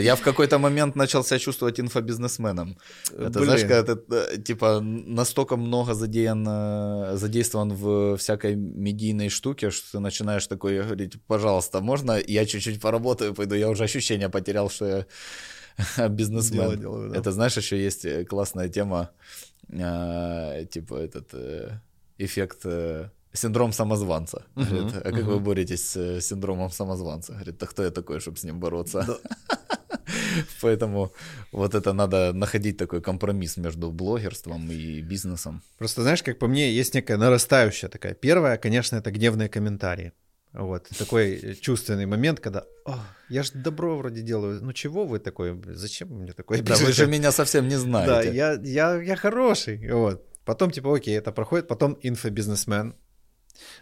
Я в какой-то момент начал себя чувствовать инфобизнесменом. Это, знаешь, когда ты, э, типа, настолько много задеян, э, задействован в всякой медийной штуке, что ты начинаешь такой говорить, пожалуйста, можно я чуть-чуть поработаю, пойду, я уже ощущение потерял, что я бизнесмен. Дело делаю, да. Это, знаешь, еще есть э, классная тема, э, типа этот э, эффект э, синдром самозванца. Говорит, а как вы боретесь с э, синдромом самозванца? Говорит, да кто я такой, чтобы с ним бороться? Поэтому вот это надо находить такой компромисс между блогерством и бизнесом. Просто знаешь, как по мне, есть некая нарастающая такая. Первая, конечно, это гневные комментарии. Вот такой чувственный момент, когда «О, я же добро вроде делаю. Ну чего вы такой? Зачем мне такое Да, вы пишете?» же меня совсем не Да, знаете. я, я, я хороший. Вот. Потом, типа, окей, это проходит. Потом инфобизнесмен.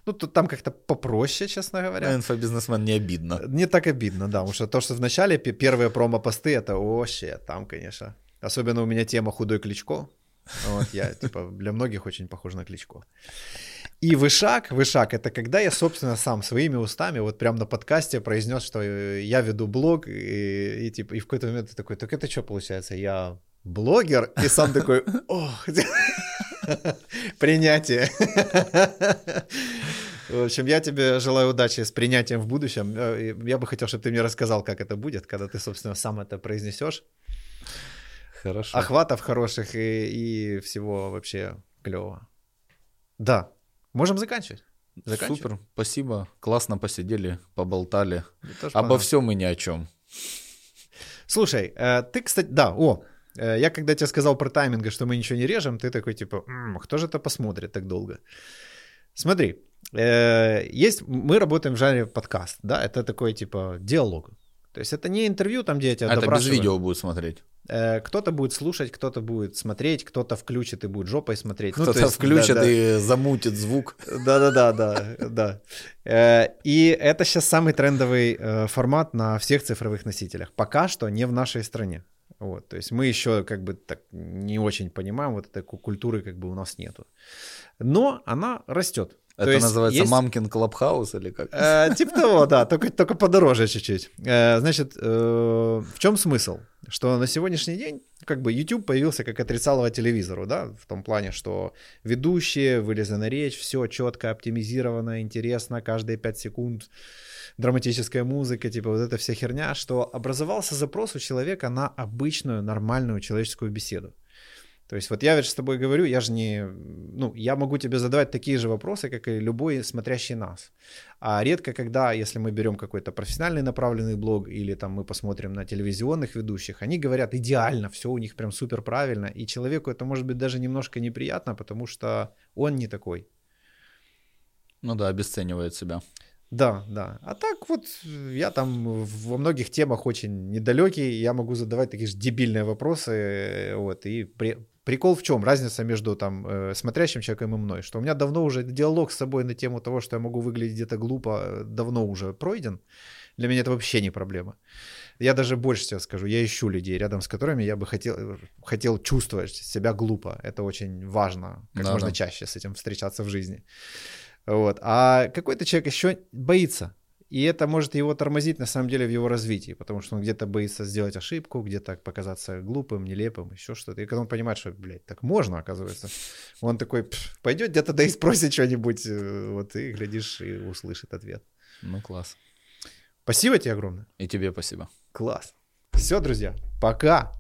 Ну, тут там как-то попроще, честно говоря. Ну, Инфобизнесмен не обидно. Не так обидно, да, потому что то, что в начале пе- первые промо-посты, это вообще там, конечно. Особенно у меня тема худой Кличко. Вот я, типа, для многих очень похож на Кличко. И вышаг, вышаг, это когда я, собственно, сам своими устами, вот прям на подкасте произнес, что э, я веду блог, и, и, типа, и в какой-то момент ты такой, так это что получается, я блогер? И сам такой, ох, принятие. В общем, я тебе желаю удачи с принятием в будущем. Э, Я бы хотел, чтобы ты мне рассказал, как это будет, когда ты, собственно, сам это произнесешь. Хорошо. Охватов хороших и, и всего вообще клевого. Да. Можем заканчивать. Заканчивать. Супер, спасибо. Классно посидели, поболтали. Обо всем и ни о чем. Слушай, э, ты, кстати, да, о, я когда тебе сказал про тайминга, что мы ничего не режем, ты такой типа, «М, кто же это посмотрит так долго? Смотри, э, есть, мы работаем в жанре подкаст, да, это такой типа диалог. То есть это не интервью, там, где я тебя Это без видео будет смотреть. Э, Кто-то будет слушать, кто-то будет смотреть, кто-то включит и будет жопой смотреть. Ну, то Кто-то есть, включит да, да. и замутит звук. Да-да-да, да, да. Э, И это сейчас самый трендовый э, формат на всех цифровых носителях. Пока что не в нашей стране. Вот, то есть мы еще как бы так не очень понимаем, вот этой ку- культуры как бы у нас нету. Но она растет. То Это есть называется есть- мамкин клабхаус или как? Э, типа того, да, только, только подороже чуть-чуть. Э, значит, э, в чем смысл? Что на сегодняшний день как бы YouTube появился как отрицалово телевизору, да, в том плане, что ведущие, вылезана речь, все четко, оптимизировано, интересно, каждые 5 секунд драматическая музыка, типа вот эта вся херня, что образовался запрос у человека на обычную нормальную человеческую беседу. То есть вот я ведь с тобой говорю, я же не, ну, я могу тебе задавать такие же вопросы, как и любой смотрящий нас. А редко, когда, если мы берем какой-то профессиональный направленный блог или там мы посмотрим на телевизионных ведущих, они говорят идеально, все у них прям супер правильно, и человеку это может быть даже немножко неприятно, потому что он не такой. Ну да, обесценивает себя. Да, да. А так вот э, я там во многих темах очень недалекий, я могу задавать такие же дебильные вопросы, э, вот, и при, Прикол в чем? Разница между там э, смотрящим человеком и мной, что у меня давно уже диалог с собой на тему того, что я могу выглядеть где-то глупо, э, давно уже пройден. Для меня это вообще не проблема. Я даже больше тебе скажу, я ищу людей, рядом с которыми я бы хотел, хотел чувствовать себя глупо. Это очень важно, как да, можно да. чаще с этим встречаться в жизни. Вот. А какой-то человек еще боится. И это может его тормозить на самом деле в его развитии, потому что он где-то боится сделать ошибку, где-то показаться глупым, нелепым, еще что-то. И когда он понимает, что, блядь, так можно, оказывается, он такой, пойдет где-то да и спросит что-нибудь, э, вот и глядишь, и услышит ответ. Ну, класс. Спасибо тебе огромное. И тебе спасибо. Класс. Все, друзья, пока.